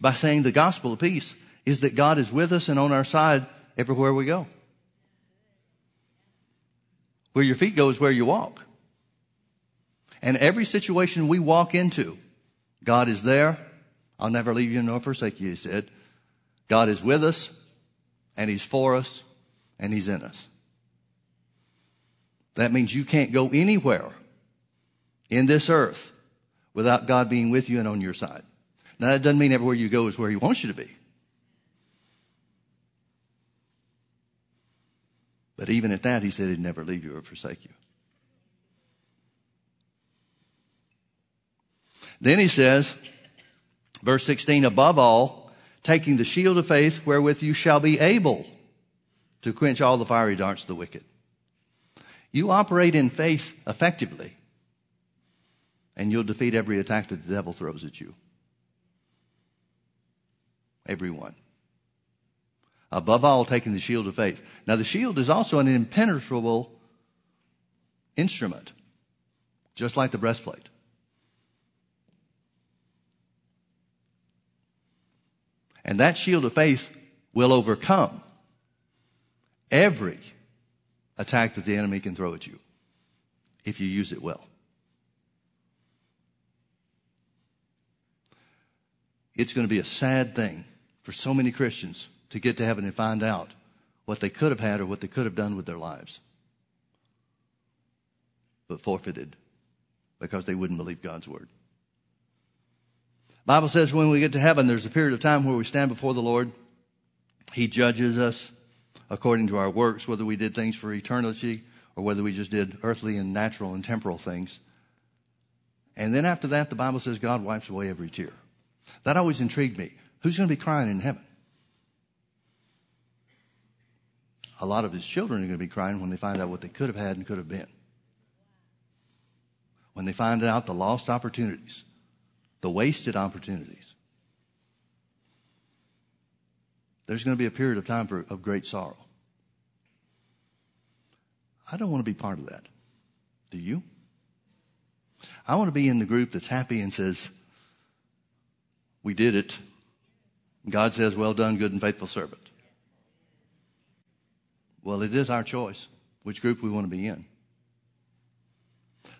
by saying the gospel of peace is that God is with us and on our side everywhere we go. Where your feet go is where you walk. And every situation we walk into, God is there. I'll never leave you nor forsake you, he said. God is with us, and he's for us, and he's in us. That means you can't go anywhere in this earth without God being with you and on your side. Now that doesn't mean everywhere you go is where he wants you to be. But even at that, he said he'd never leave you or forsake you. Then he says, verse 16, above all, taking the shield of faith wherewith you shall be able to quench all the fiery darts of the wicked. You operate in faith effectively, and you'll defeat every attack that the devil throws at you. Every one. Above all, taking the shield of faith. Now, the shield is also an impenetrable instrument, just like the breastplate. And that shield of faith will overcome every attack that the enemy can throw at you if you use it well. It's going to be a sad thing for so many Christians to get to heaven and find out what they could have had or what they could have done with their lives, but forfeited because they wouldn't believe God's word. Bible says when we get to heaven, there's a period of time where we stand before the Lord. He judges us according to our works, whether we did things for eternity or whether we just did earthly and natural and temporal things. And then after that, the Bible says God wipes away every tear. That always intrigued me. Who's going to be crying in heaven? A lot of his children are going to be crying when they find out what they could have had and could have been. when they find out the lost opportunities, the wasted opportunities. There's going to be a period of time for, of great sorrow. I don't want to be part of that. Do you? I want to be in the group that's happy and says, We did it. God says, Well done, good and faithful servant. Well, it is our choice which group we want to be in.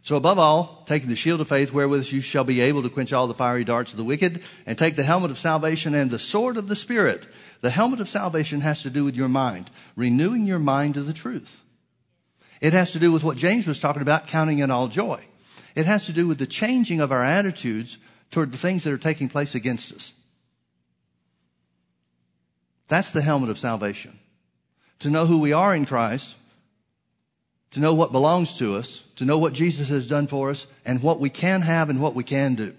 So above all, taking the shield of faith wherewith you shall be able to quench all the fiery darts of the wicked and take the helmet of salvation and the sword of the Spirit. The helmet of salvation has to do with your mind, renewing your mind to the truth. It has to do with what James was talking about, counting in all joy. It has to do with the changing of our attitudes toward the things that are taking place against us. That's the helmet of salvation. To know who we are in Christ, to know what belongs to us, to know what Jesus has done for us, and what we can have and what we can do.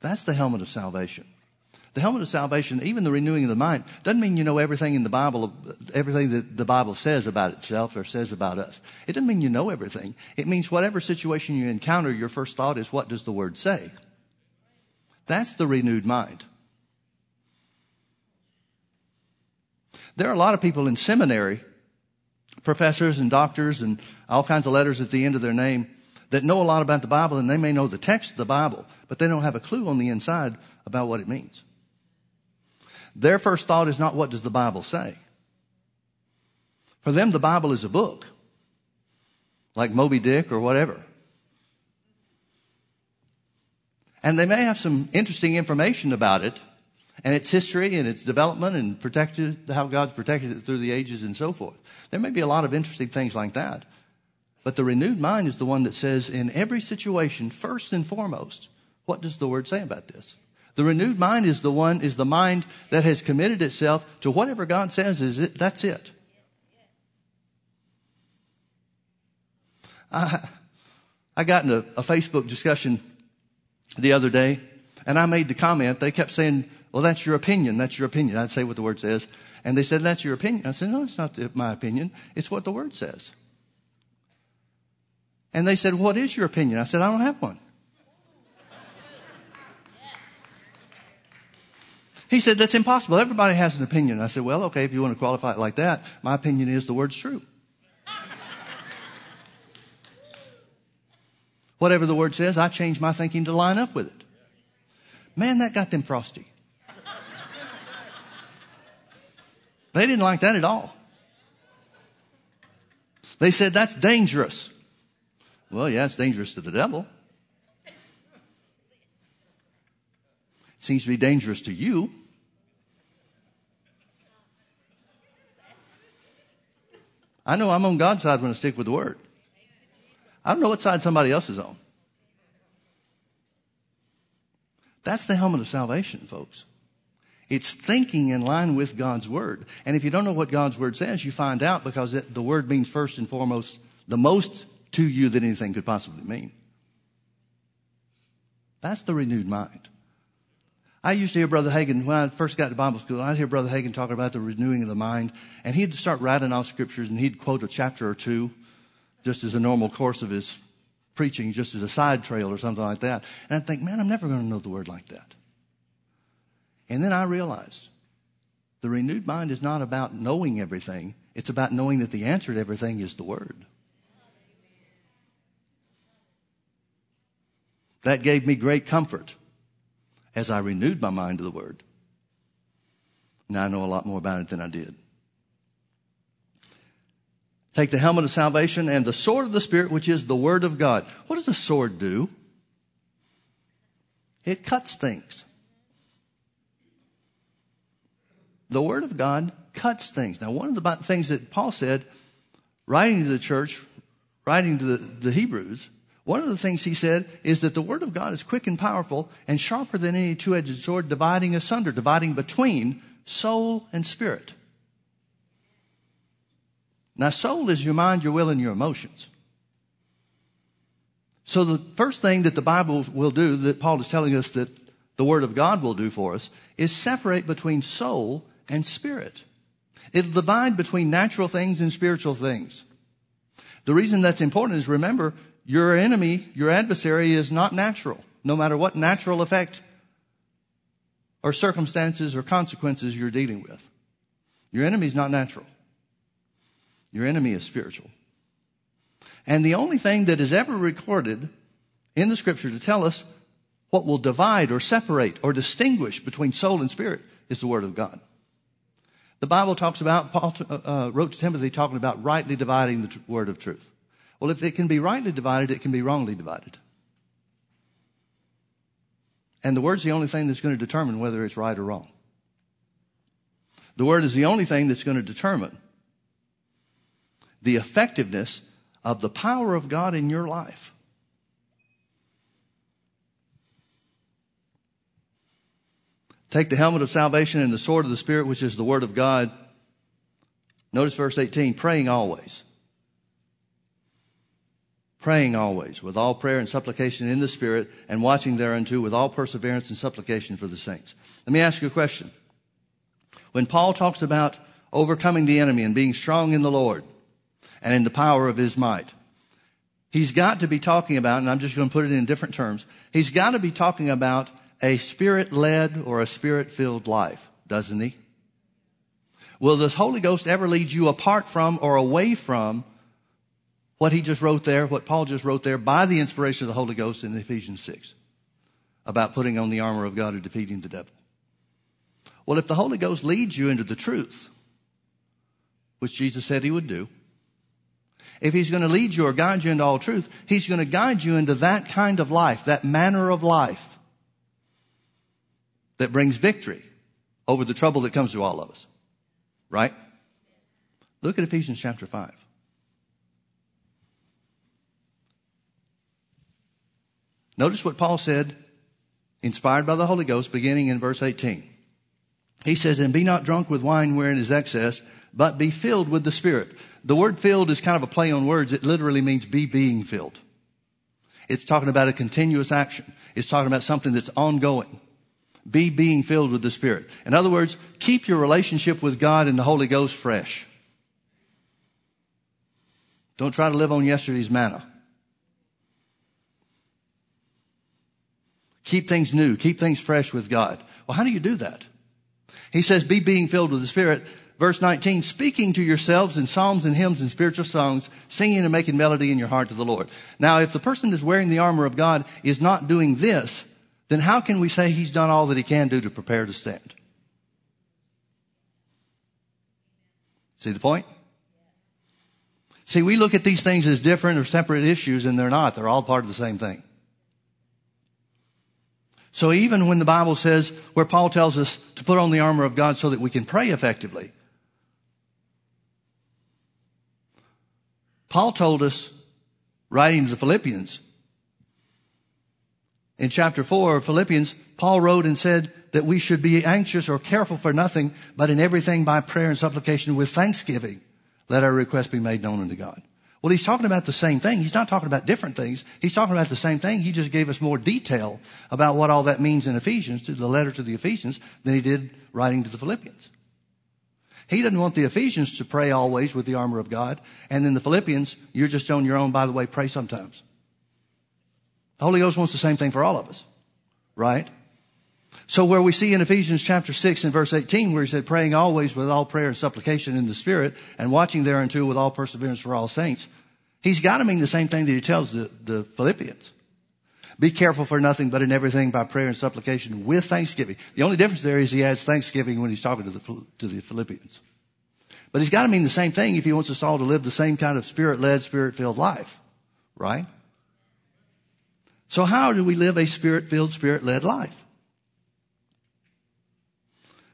That's the helmet of salvation. The helmet of salvation, even the renewing of the mind, doesn't mean you know everything in the Bible, everything that the Bible says about itself or says about us. It doesn't mean you know everything. It means whatever situation you encounter, your first thought is, what does the Word say? That's the renewed mind. There are a lot of people in seminary, professors and doctors and all kinds of letters at the end of their name that know a lot about the Bible and they may know the text of the Bible, but they don't have a clue on the inside about what it means. Their first thought is not what does the Bible say. For them, the Bible is a book, like Moby Dick or whatever. And they may have some interesting information about it and its history and its development and protected, how God's protected it through the ages and so forth. There may be a lot of interesting things like that. But the renewed mind is the one that says in every situation, first and foremost, what does the word say about this? The renewed mind is the one, is the mind that has committed itself to whatever God says is it, that's it. I, I got in a, a Facebook discussion the other day and I made the comment, they kept saying, well, that's your opinion. That's your opinion. I'd say what the word says. And they said, that's your opinion. I said, no, it's not my opinion. It's what the word says. And they said, what is your opinion? I said, I don't have one. He said, that's impossible. Everybody has an opinion. I said, well, okay, if you want to qualify it like that, my opinion is the word's true. Whatever the word says, I change my thinking to line up with it. Man, that got them frosty. They didn't like that at all. They said, that's dangerous. Well, yeah, it's dangerous to the devil. It Seems to be dangerous to you. I know I'm on God's side when I stick with the word. I don't know what side somebody else is on. That's the helmet of salvation, folks. It's thinking in line with God's word. And if you don't know what God's word says, you find out because it, the word means first and foremost the most to you that anything could possibly mean. That's the renewed mind. I used to hear Brother Hagin, when I first got to Bible school, I'd hear Brother Hagin talking about the renewing of the mind, and he'd start writing off scriptures and he'd quote a chapter or two just as a normal course of his preaching, just as a side trail or something like that. And I'd think, man, I'm never going to know the word like that. And then I realized the renewed mind is not about knowing everything. It's about knowing that the answer to everything is the word. That gave me great comfort as I renewed my mind to the Word. Now I know a lot more about it than I did. Take the helmet of salvation and the sword of the Spirit, which is the Word of God. What does the sword do? It cuts things. The Word of God cuts things. Now, one of the things that Paul said, writing to the church, writing to the, the Hebrews, one of the things he said is that the word of God is quick and powerful and sharper than any two-edged sword, dividing asunder, dividing between soul and spirit. Now, soul is your mind, your will, and your emotions. So the first thing that the Bible will do, that Paul is telling us that the Word of God will do for us, is separate between soul and spirit. It'll divide between natural things and spiritual things. The reason that's important is remember, your enemy, your adversary is not natural, no matter what natural effect or circumstances or consequences you're dealing with. Your enemy is not natural. Your enemy is spiritual. And the only thing that is ever recorded in the scripture to tell us what will divide or separate or distinguish between soul and spirit is the word of God. The Bible talks about, Paul uh, uh, wrote to Timothy talking about rightly dividing the tr- word of truth. Well, if it can be rightly divided, it can be wrongly divided. And the word's the only thing that's going to determine whether it's right or wrong. The word is the only thing that's going to determine the effectiveness of the power of God in your life. Take the helmet of salvation and the sword of the Spirit, which is the Word of God. Notice verse 18 praying always. Praying always with all prayer and supplication in the Spirit and watching thereunto with all perseverance and supplication for the saints. Let me ask you a question. When Paul talks about overcoming the enemy and being strong in the Lord and in the power of his might, he's got to be talking about, and I'm just going to put it in different terms, he's got to be talking about a spirit led or a spirit filled life, doesn't he? Will the Holy Ghost ever lead you apart from or away from what he just wrote there, what Paul just wrote there by the inspiration of the Holy Ghost in Ephesians 6 about putting on the armor of God and defeating the devil? Well, if the Holy Ghost leads you into the truth, which Jesus said he would do, if he's going to lead you or guide you into all truth, he's going to guide you into that kind of life, that manner of life that brings victory over the trouble that comes to all of us. Right? Look at Ephesians chapter 5. Notice what Paul said, inspired by the Holy Ghost, beginning in verse 18. He says, And be not drunk with wine wherein is excess, but be filled with the Spirit. The word filled is kind of a play on words. It literally means be being filled. It's talking about a continuous action. It's talking about something that's ongoing. Be being filled with the Spirit. In other words, keep your relationship with God and the Holy Ghost fresh. Don't try to live on yesterday's manna. Keep things new. Keep things fresh with God. Well, how do you do that? He says, be being filled with the Spirit. Verse 19, speaking to yourselves in psalms and hymns and spiritual songs, singing and making melody in your heart to the Lord. Now, if the person that's wearing the armor of God is not doing this, then how can we say he's done all that he can do to prepare to stand? See the point? See, we look at these things as different or separate issues, and they're not. They're all part of the same thing. So even when the Bible says, where Paul tells us to put on the armor of God so that we can pray effectively, Paul told us, writing to the Philippians, in chapter 4 of Philippians, Paul wrote and said that we should be anxious or careful for nothing, but in everything by prayer and supplication with thanksgiving, let our requests be made known unto God. Well, he's talking about the same thing. He's not talking about different things. He's talking about the same thing. He just gave us more detail about what all that means in Ephesians, to the letter to the Ephesians, than he did writing to the Philippians. He doesn't want the Ephesians to pray always with the armor of God. And then the Philippians, you're just on your own, by the way, pray sometimes. The Holy Ghost wants the same thing for all of us, right? So where we see in Ephesians chapter 6 and verse 18 where he said, praying always with all prayer and supplication in the Spirit and watching thereunto with all perseverance for all saints, he's got to mean the same thing that he tells the, the Philippians. Be careful for nothing but in everything by prayer and supplication with thanksgiving. The only difference there is he adds thanksgiving when he's talking to the, to the Philippians. But he's got to mean the same thing if he wants us all to live the same kind of spirit-led, spirit-filled life, right? So how do we live a spirit-filled, spirit-led life?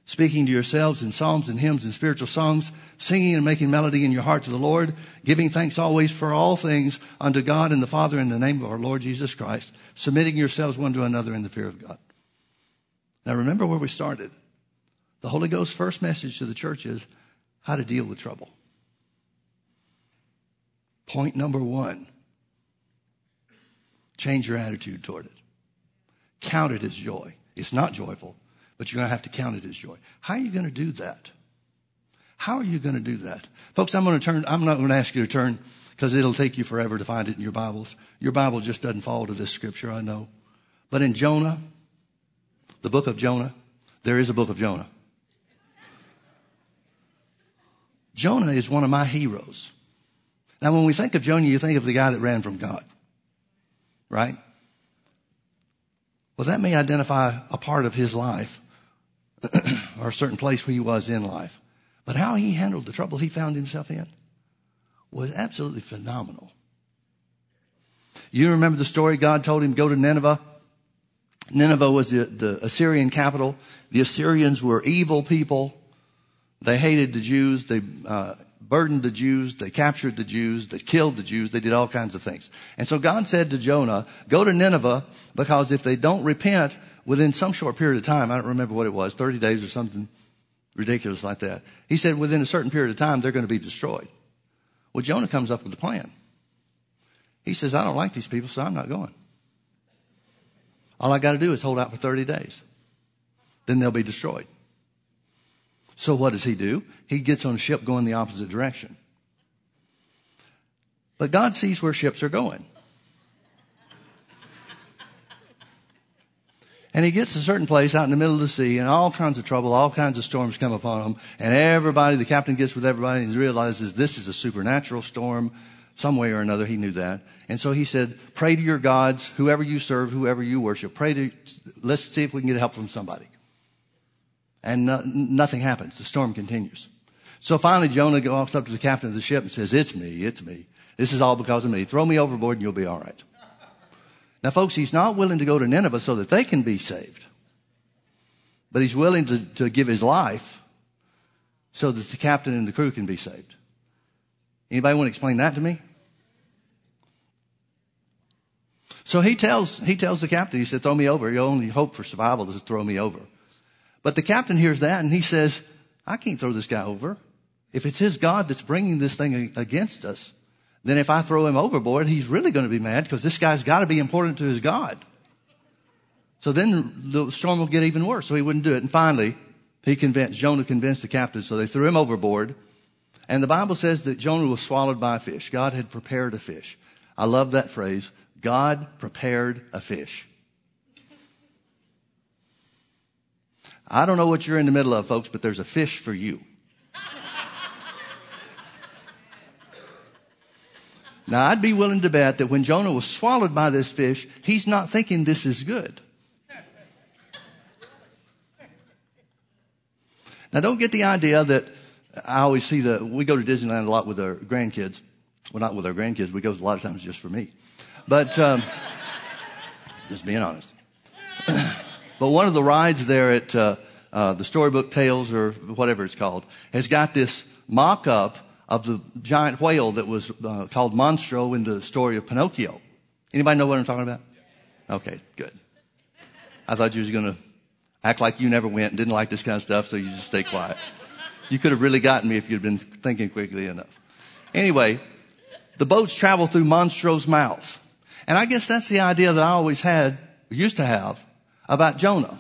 Speaking to yourselves in psalms and hymns and spiritual songs, singing and making melody in your heart to the Lord, giving thanks always for all things unto God and the Father in the name of our Lord Jesus Christ, submitting yourselves one to another in the fear of God. Now remember where we started. The Holy Ghost's first message to the church is how to deal with trouble. Point number one Change your attitude toward it. Count it as joy. It's not joyful, but you're going to have to count it as joy. How are you going to do that? How are you going to do that? Folks, I'm going to turn, I'm not going to ask you to turn because it'll take you forever to find it in your Bibles. Your Bible just doesn't fall to this scripture, I know. But in Jonah, the book of Jonah, there is a book of Jonah. Jonah is one of my heroes. Now, when we think of Jonah, you think of the guy that ran from God, right? Well, that may identify a part of his life or a certain place where he was in life. But how he handled the trouble he found himself in was absolutely phenomenal. You remember the story God told him, go to Nineveh? Nineveh was the, the Assyrian capital. The Assyrians were evil people. They hated the Jews. They uh, burdened the Jews. They captured the Jews. They killed the Jews. They did all kinds of things. And so God said to Jonah, go to Nineveh because if they don't repent within some short period of time, I don't remember what it was, 30 days or something ridiculous like that. He said within a certain period of time, they're going to be destroyed. Well, Jonah comes up with a plan. He says, I don't like these people, so I'm not going. All I got to do is hold out for 30 days. Then they'll be destroyed. So what does he do? He gets on a ship going the opposite direction. But God sees where ships are going. And he gets to a certain place out in the middle of the sea and all kinds of trouble, all kinds of storms come upon him. And everybody, the captain gets with everybody and realizes this is a supernatural storm some way or another. He knew that. And so he said, pray to your gods, whoever you serve, whoever you worship. Pray to, let's see if we can get help from somebody. And no, nothing happens. The storm continues. So finally Jonah walks up to the captain of the ship and says, it's me, it's me. This is all because of me. Throw me overboard and you'll be all right. Now folks, he's not willing to go to Nineveh so that they can be saved. But he's willing to, to give his life so that the captain and the crew can be saved. Anybody want to explain that to me? So he tells, he tells the captain, he said, throw me over. Your only hope for survival is to throw me over. But the captain hears that and he says, I can't throw this guy over. If it's his God that's bringing this thing against us, then if I throw him overboard, he's really going to be mad because this guy's got to be important to his God. So then the storm will get even worse. So he wouldn't do it. And finally, he convinced, Jonah convinced the captain. So they threw him overboard. And the Bible says that Jonah was swallowed by a fish. God had prepared a fish. I love that phrase. God prepared a fish. I don't know what you're in the middle of, folks, but there's a fish for you. Now, I'd be willing to bet that when Jonah was swallowed by this fish, he's not thinking this is good. Now, don't get the idea that I always see the, we go to Disneyland a lot with our grandkids. Well, not with our grandkids. We go a lot of times just for me. But, um, just being honest. but one of the rides there at, uh, uh, the Storybook Tales or whatever it's called has got this mock up of the giant whale that was uh, called Monstro in the story of Pinocchio. Anybody know what I'm talking about? Okay, good. I thought you was going to act like you never went and didn't like this kind of stuff, so you just stay quiet. You could have really gotten me if you'd been thinking quickly enough. Anyway, the boats travel through Monstro's mouth. And I guess that's the idea that I always had, used to have, about Jonah.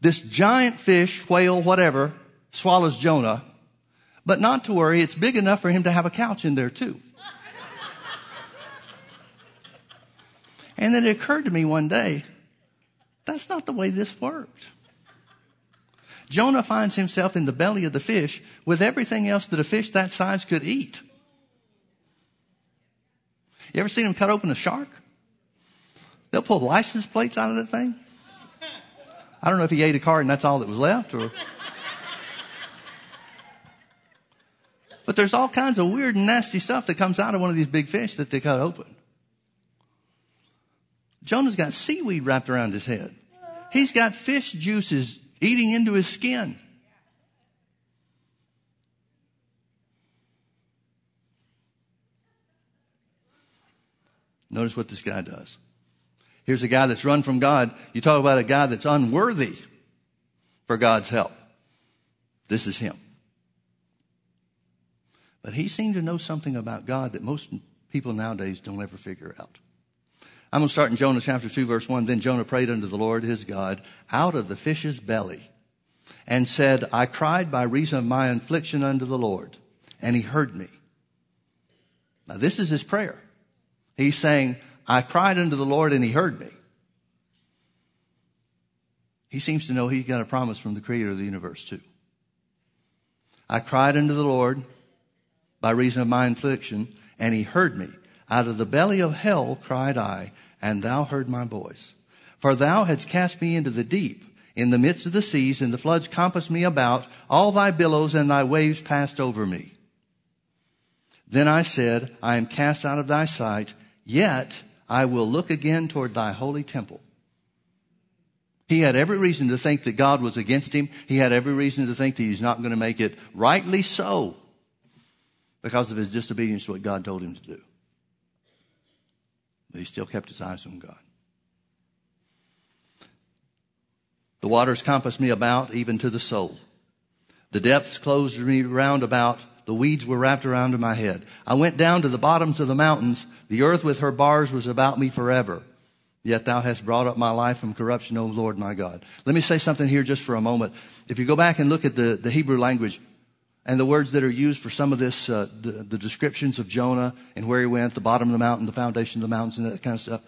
This giant fish, whale, whatever, swallows Jonah, but not to worry, it's big enough for him to have a couch in there too. and then it occurred to me one day, that's not the way this worked. Jonah finds himself in the belly of the fish with everything else that a fish that size could eat. You ever seen him cut open a shark? They'll pull license plates out of that thing. I don't know if he ate a card and that's all that was left or. But there's all kinds of weird and nasty stuff that comes out of one of these big fish that they cut open. Jonah's got seaweed wrapped around his head. He's got fish juices eating into his skin. Notice what this guy does. Here's a guy that's run from God. You talk about a guy that's unworthy for God's help. This is him. But he seemed to know something about God that most people nowadays don't ever figure out. I'm going to start in Jonah chapter 2 verse 1. Then Jonah prayed unto the Lord his God out of the fish's belly and said, I cried by reason of my affliction unto the Lord and he heard me. Now, this is his prayer. He's saying, I cried unto the Lord and he heard me. He seems to know he's got a promise from the creator of the universe too. I cried unto the Lord by reason of my affliction and he heard me. Out of the belly of hell cried I and thou heard my voice. For thou hadst cast me into the deep in the midst of the seas and the floods compassed me about. All thy billows and thy waves passed over me. Then I said, I am cast out of thy sight, yet I will look again toward thy holy temple. He had every reason to think that God was against him. He had every reason to think that he's not going to make it rightly so because of his disobedience to what God told him to do. But he still kept his eyes on God. The waters compassed me about, even to the soul. The depths closed me round about. The weeds were wrapped around my head. I went down to the bottoms of the mountains. The earth with her bars was about me forever. Yet thou hast brought up my life from corruption, O Lord my God. Let me say something here just for a moment. If you go back and look at the, the Hebrew language and the words that are used for some of this, uh, the, the descriptions of Jonah and where he went, the bottom of the mountain, the foundation of the mountains, and that kind of stuff,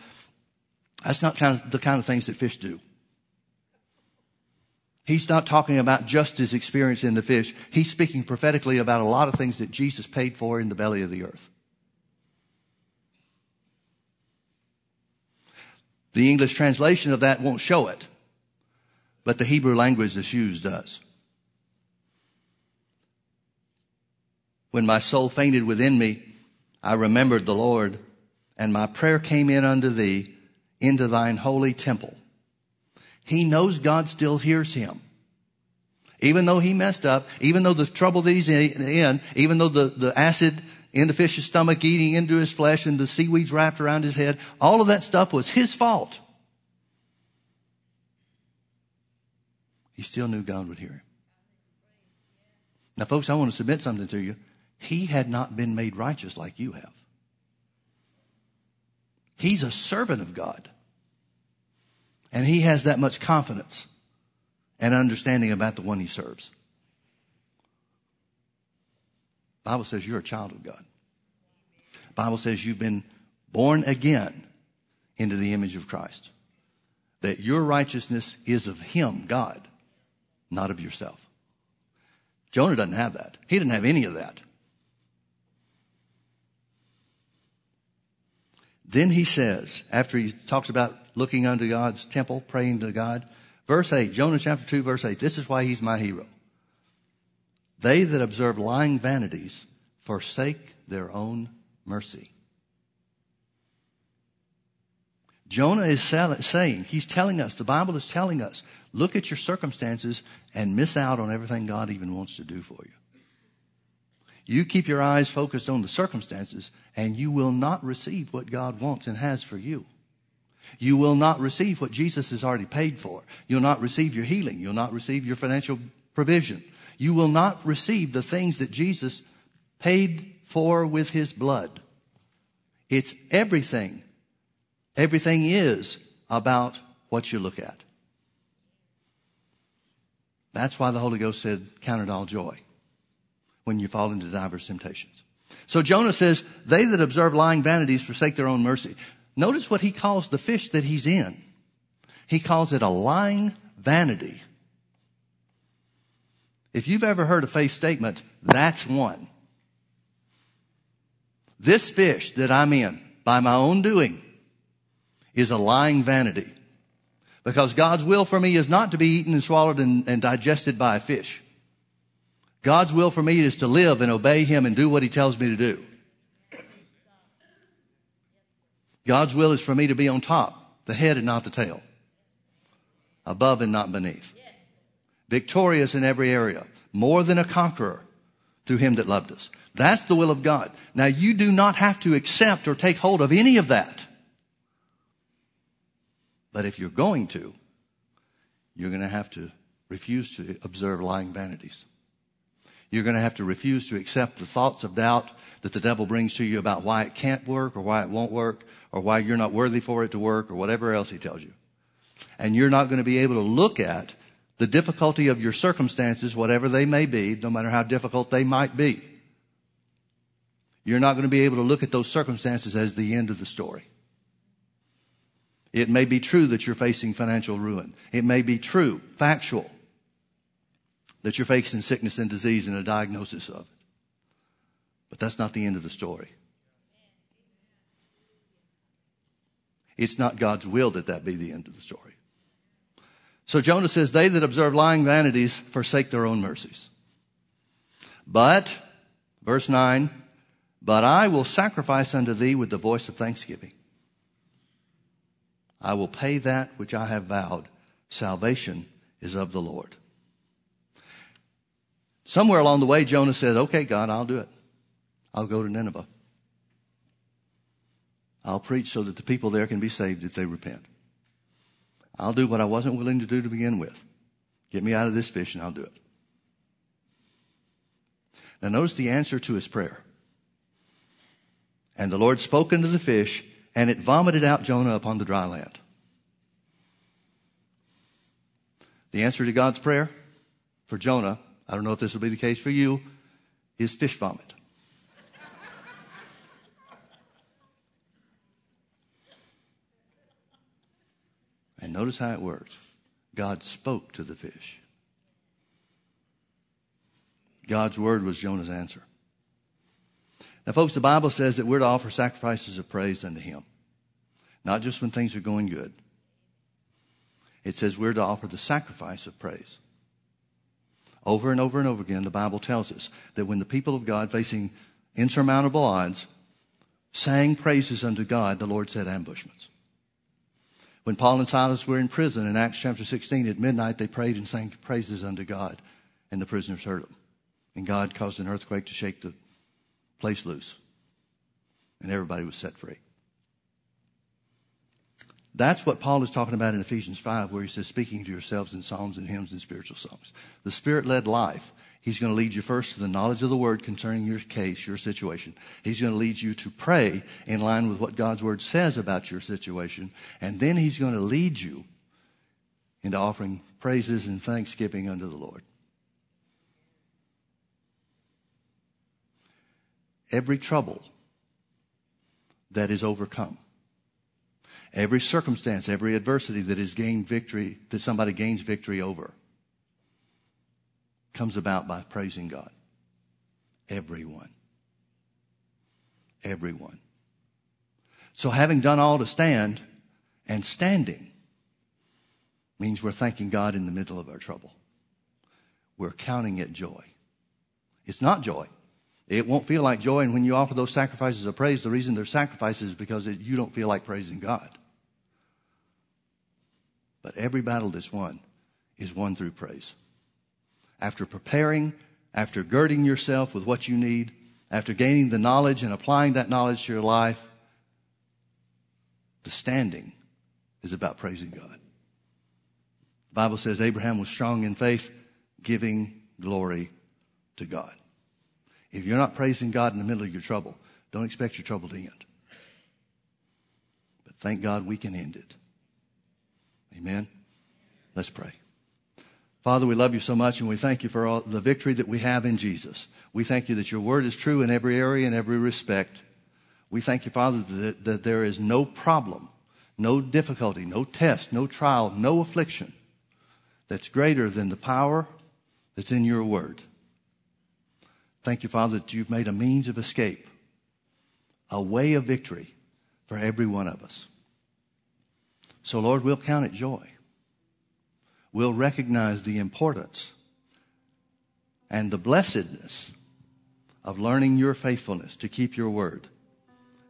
that's not kind of the kind of things that fish do. He's not talking about just his experience in the fish. He's speaking prophetically about a lot of things that Jesus paid for in the belly of the earth. The English translation of that won't show it, but the Hebrew language that's used does. When my soul fainted within me, I remembered the Lord, and my prayer came in unto thee into thine holy temple. He knows God still hears him. Even though he messed up, even though the trouble that he's in, even though the, the acid in the fish's stomach eating into his flesh and the seaweeds wrapped around his head, all of that stuff was his fault. He still knew God would hear him. Now, folks, I want to submit something to you. He had not been made righteous like you have. He's a servant of God. And he has that much confidence and understanding about the one he serves. Bible says you're a child of God. Bible says you've been born again into the image of Christ. That your righteousness is of him, God, not of yourself. Jonah doesn't have that. He didn't have any of that. Then he says, after he talks about looking unto God's temple, praying to God, verse 8, Jonah chapter 2, verse 8, this is why he's my hero. They that observe lying vanities forsake their own mercy. Jonah is saying, he's telling us, the Bible is telling us, look at your circumstances and miss out on everything God even wants to do for you. You keep your eyes focused on the circumstances and you will not receive what God wants and has for you. You will not receive what Jesus has already paid for. You'll not receive your healing. You'll not receive your financial provision. You will not receive the things that Jesus paid for with his blood. It's everything. Everything is about what you look at. That's why the Holy Ghost said, count it all joy when you fall into diverse temptations. So Jonah says, they that observe lying vanities forsake their own mercy. Notice what he calls the fish that he's in. He calls it a lying vanity. If you've ever heard a faith statement, that's one. This fish that I'm in, by my own doing, is a lying vanity. Because God's will for me is not to be eaten and swallowed and, and digested by a fish. God's will for me is to live and obey Him and do what He tells me to do. God's will is for me to be on top, the head and not the tail, above and not beneath, victorious in every area, more than a conqueror through Him that loved us. That's the will of God. Now you do not have to accept or take hold of any of that. But if you're going to, you're going to have to refuse to observe lying vanities. You're going to have to refuse to accept the thoughts of doubt that the devil brings to you about why it can't work or why it won't work or why you're not worthy for it to work or whatever else he tells you. And you're not going to be able to look at the difficulty of your circumstances, whatever they may be, no matter how difficult they might be. you're not going to be able to look at those circumstances as the end of the story. It may be true that you're facing financial ruin. It may be true, factual, that you're facing sickness and disease and a diagnosis of it. But that's not the end of the story. It's not God's will that that be the end of the story. So Jonah says, They that observe lying vanities forsake their own mercies. But, verse 9, but I will sacrifice unto thee with the voice of thanksgiving. I will pay that which I have vowed. Salvation is of the Lord. Somewhere along the way, Jonah said, Okay, God, I'll do it. I'll go to Nineveh. I'll preach so that the people there can be saved if they repent. I'll do what I wasn't willing to do to begin with. Get me out of this fish and I'll do it. Now notice the answer to his prayer. And the Lord spoke unto the fish and it vomited out Jonah upon the dry land. The answer to God's prayer for Jonah, I don't know if this will be the case for you, is fish vomit. And notice how it works. God spoke to the fish. God's word was Jonah's answer. Now, folks, the Bible says that we're to offer sacrifices of praise unto Him, not just when things are going good. It says we're to offer the sacrifice of praise. Over and over and over again, the Bible tells us that when the people of God, facing insurmountable odds, sang praises unto God, the Lord set ambushments. When Paul and Silas were in prison in Acts chapter 16, at midnight they prayed and sang praises unto God, and the prisoners heard them. And God caused an earthquake to shake the place loose. And everybody was set free. That's what Paul is talking about in Ephesians 5, where he says, speaking to yourselves in psalms and hymns and spiritual songs. The Spirit led life. He's going to lead you first to the knowledge of the Word concerning your case, your situation. He's going to lead you to pray in line with what God's Word says about your situation. And then He's going to lead you into offering praises and thanksgiving unto the Lord. every trouble that is overcome, every circumstance, every adversity that is gained victory, that somebody gains victory over, comes about by praising God. Everyone. Everyone. So having done all to stand and standing means we're thanking God in the middle of our trouble. We're counting it joy. It's not joy. It won't feel like joy. And when you offer those sacrifices of praise, the reason they're sacrifices is because it, you don't feel like praising God. But every battle that's won is won through praise. After preparing, after girding yourself with what you need, after gaining the knowledge and applying that knowledge to your life, the standing is about praising God. The Bible says Abraham was strong in faith, giving glory to God. If you're not praising God in the middle of your trouble, don't expect your trouble to end. But thank God we can end it. Amen. Let's pray. Father, we love you so much and we thank you for all the victory that we have in Jesus. We thank you that your word is true in every area and every respect. We thank you, Father, that, that there is no problem, no difficulty, no test, no trial, no affliction that's greater than the power that's in your word. Thank you, Father, that you've made a means of escape, a way of victory for every one of us. So, Lord, we'll count it joy. We'll recognize the importance and the blessedness of learning your faithfulness to keep your word,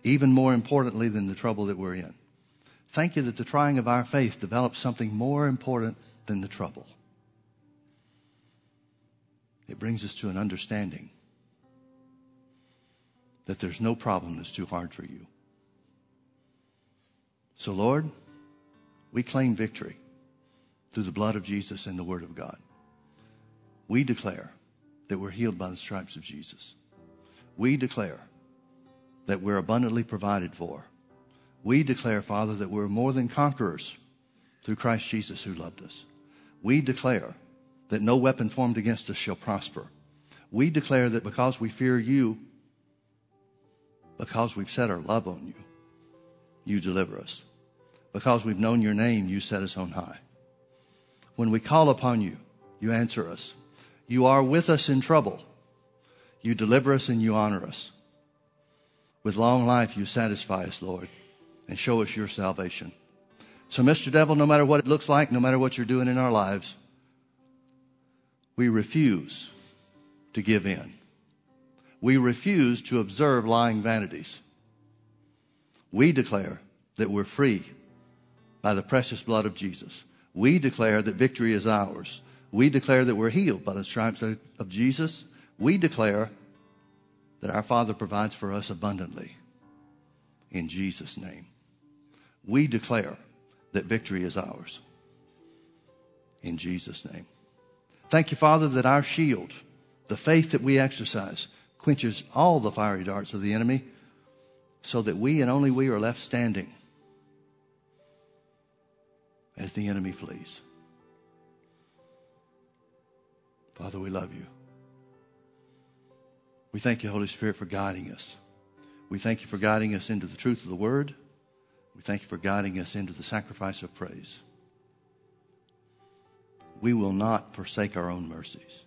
even more importantly than the trouble that we're in. Thank you that the trying of our faith develops something more important than the trouble. It brings us to an understanding that there's no problem that's too hard for you. So, Lord, we claim victory through the blood of Jesus and the Word of God. We declare that we're healed by the stripes of Jesus. We declare that we're abundantly provided for. We declare, Father, that we're more than conquerors through Christ Jesus who loved us. We declare that no weapon formed against us shall prosper. We declare that because we fear you, Because we've set our love on you, you deliver us. Because we've known your name, you set us on high. When we call upon you, you answer us. You are with us in trouble. You deliver us and you honor us. With long life, you satisfy us, Lord, and show us your salvation. So, Mr. Devil, no matter what it looks like, no matter what you're doing in our lives, we refuse to give in. We refuse to observe lying vanities. We declare that we're free by the precious blood of Jesus. We declare that victory is ours. We declare that we're healed by the stripes of Jesus. We declare that our Father provides for us abundantly. In Jesus' name. We declare that victory is ours. In Jesus' name. Thank you, Father, that our shield, the faith that we exercise, quenches all the fiery darts of the enemy so that we and only we are left standing as the enemy flees. Father, we love you. We thank you, Holy Spirit, for guiding us. We thank you for guiding us into the truth of the word. We thank you for guiding us into the sacrifice of praise. We will not forsake our own mercies.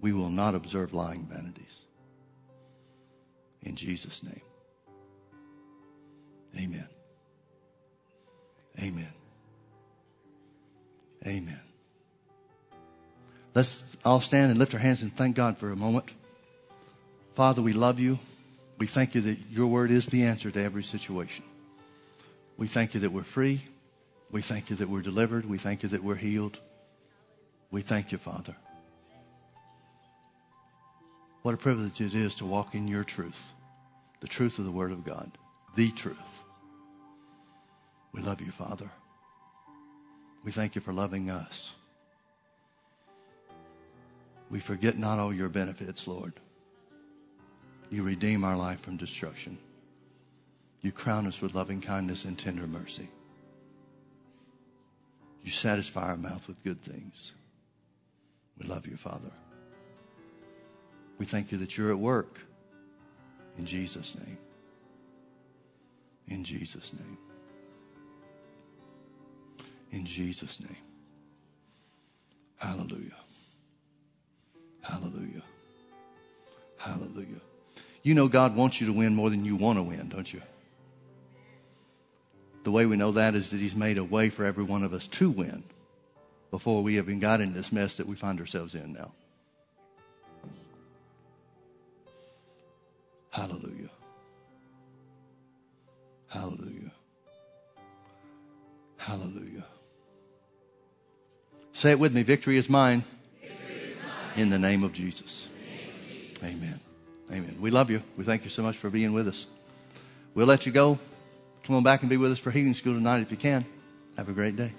We will not observe lying vanities. In Jesus' name. Amen. Amen. Amen. Let's all stand and lift our hands and thank God for a moment. Father, we love you. We thank you that your word is the answer to every situation. We thank you that we're free. We thank you that we're delivered. We thank you that we're healed. We thank you, Father. What a privilege it is to walk in your truth, the truth of the Word of God, the truth. We love you, Father. We thank you for loving us. We forget not all your benefits, Lord. You redeem our life from destruction. You crown us with loving kindness and tender mercy. You satisfy our mouth with good things. We love you, Father. We thank you that you're at work. In Jesus' name. In Jesus' name. In Jesus' name. Hallelujah. Hallelujah. Hallelujah. You know God wants you to win more than you want to win, don't you? The way we know that is that He's made a way for every one of us to win before we even got in this mess that we find ourselves in now. Hallelujah. Hallelujah. Hallelujah. Say it with me victory is mine. In the. Name of Jesus. Amen. Amen. We love you. We thank you so much for being with us. We'll let you go. Come on back and be with us for healing school tonight if you can. Have a great day.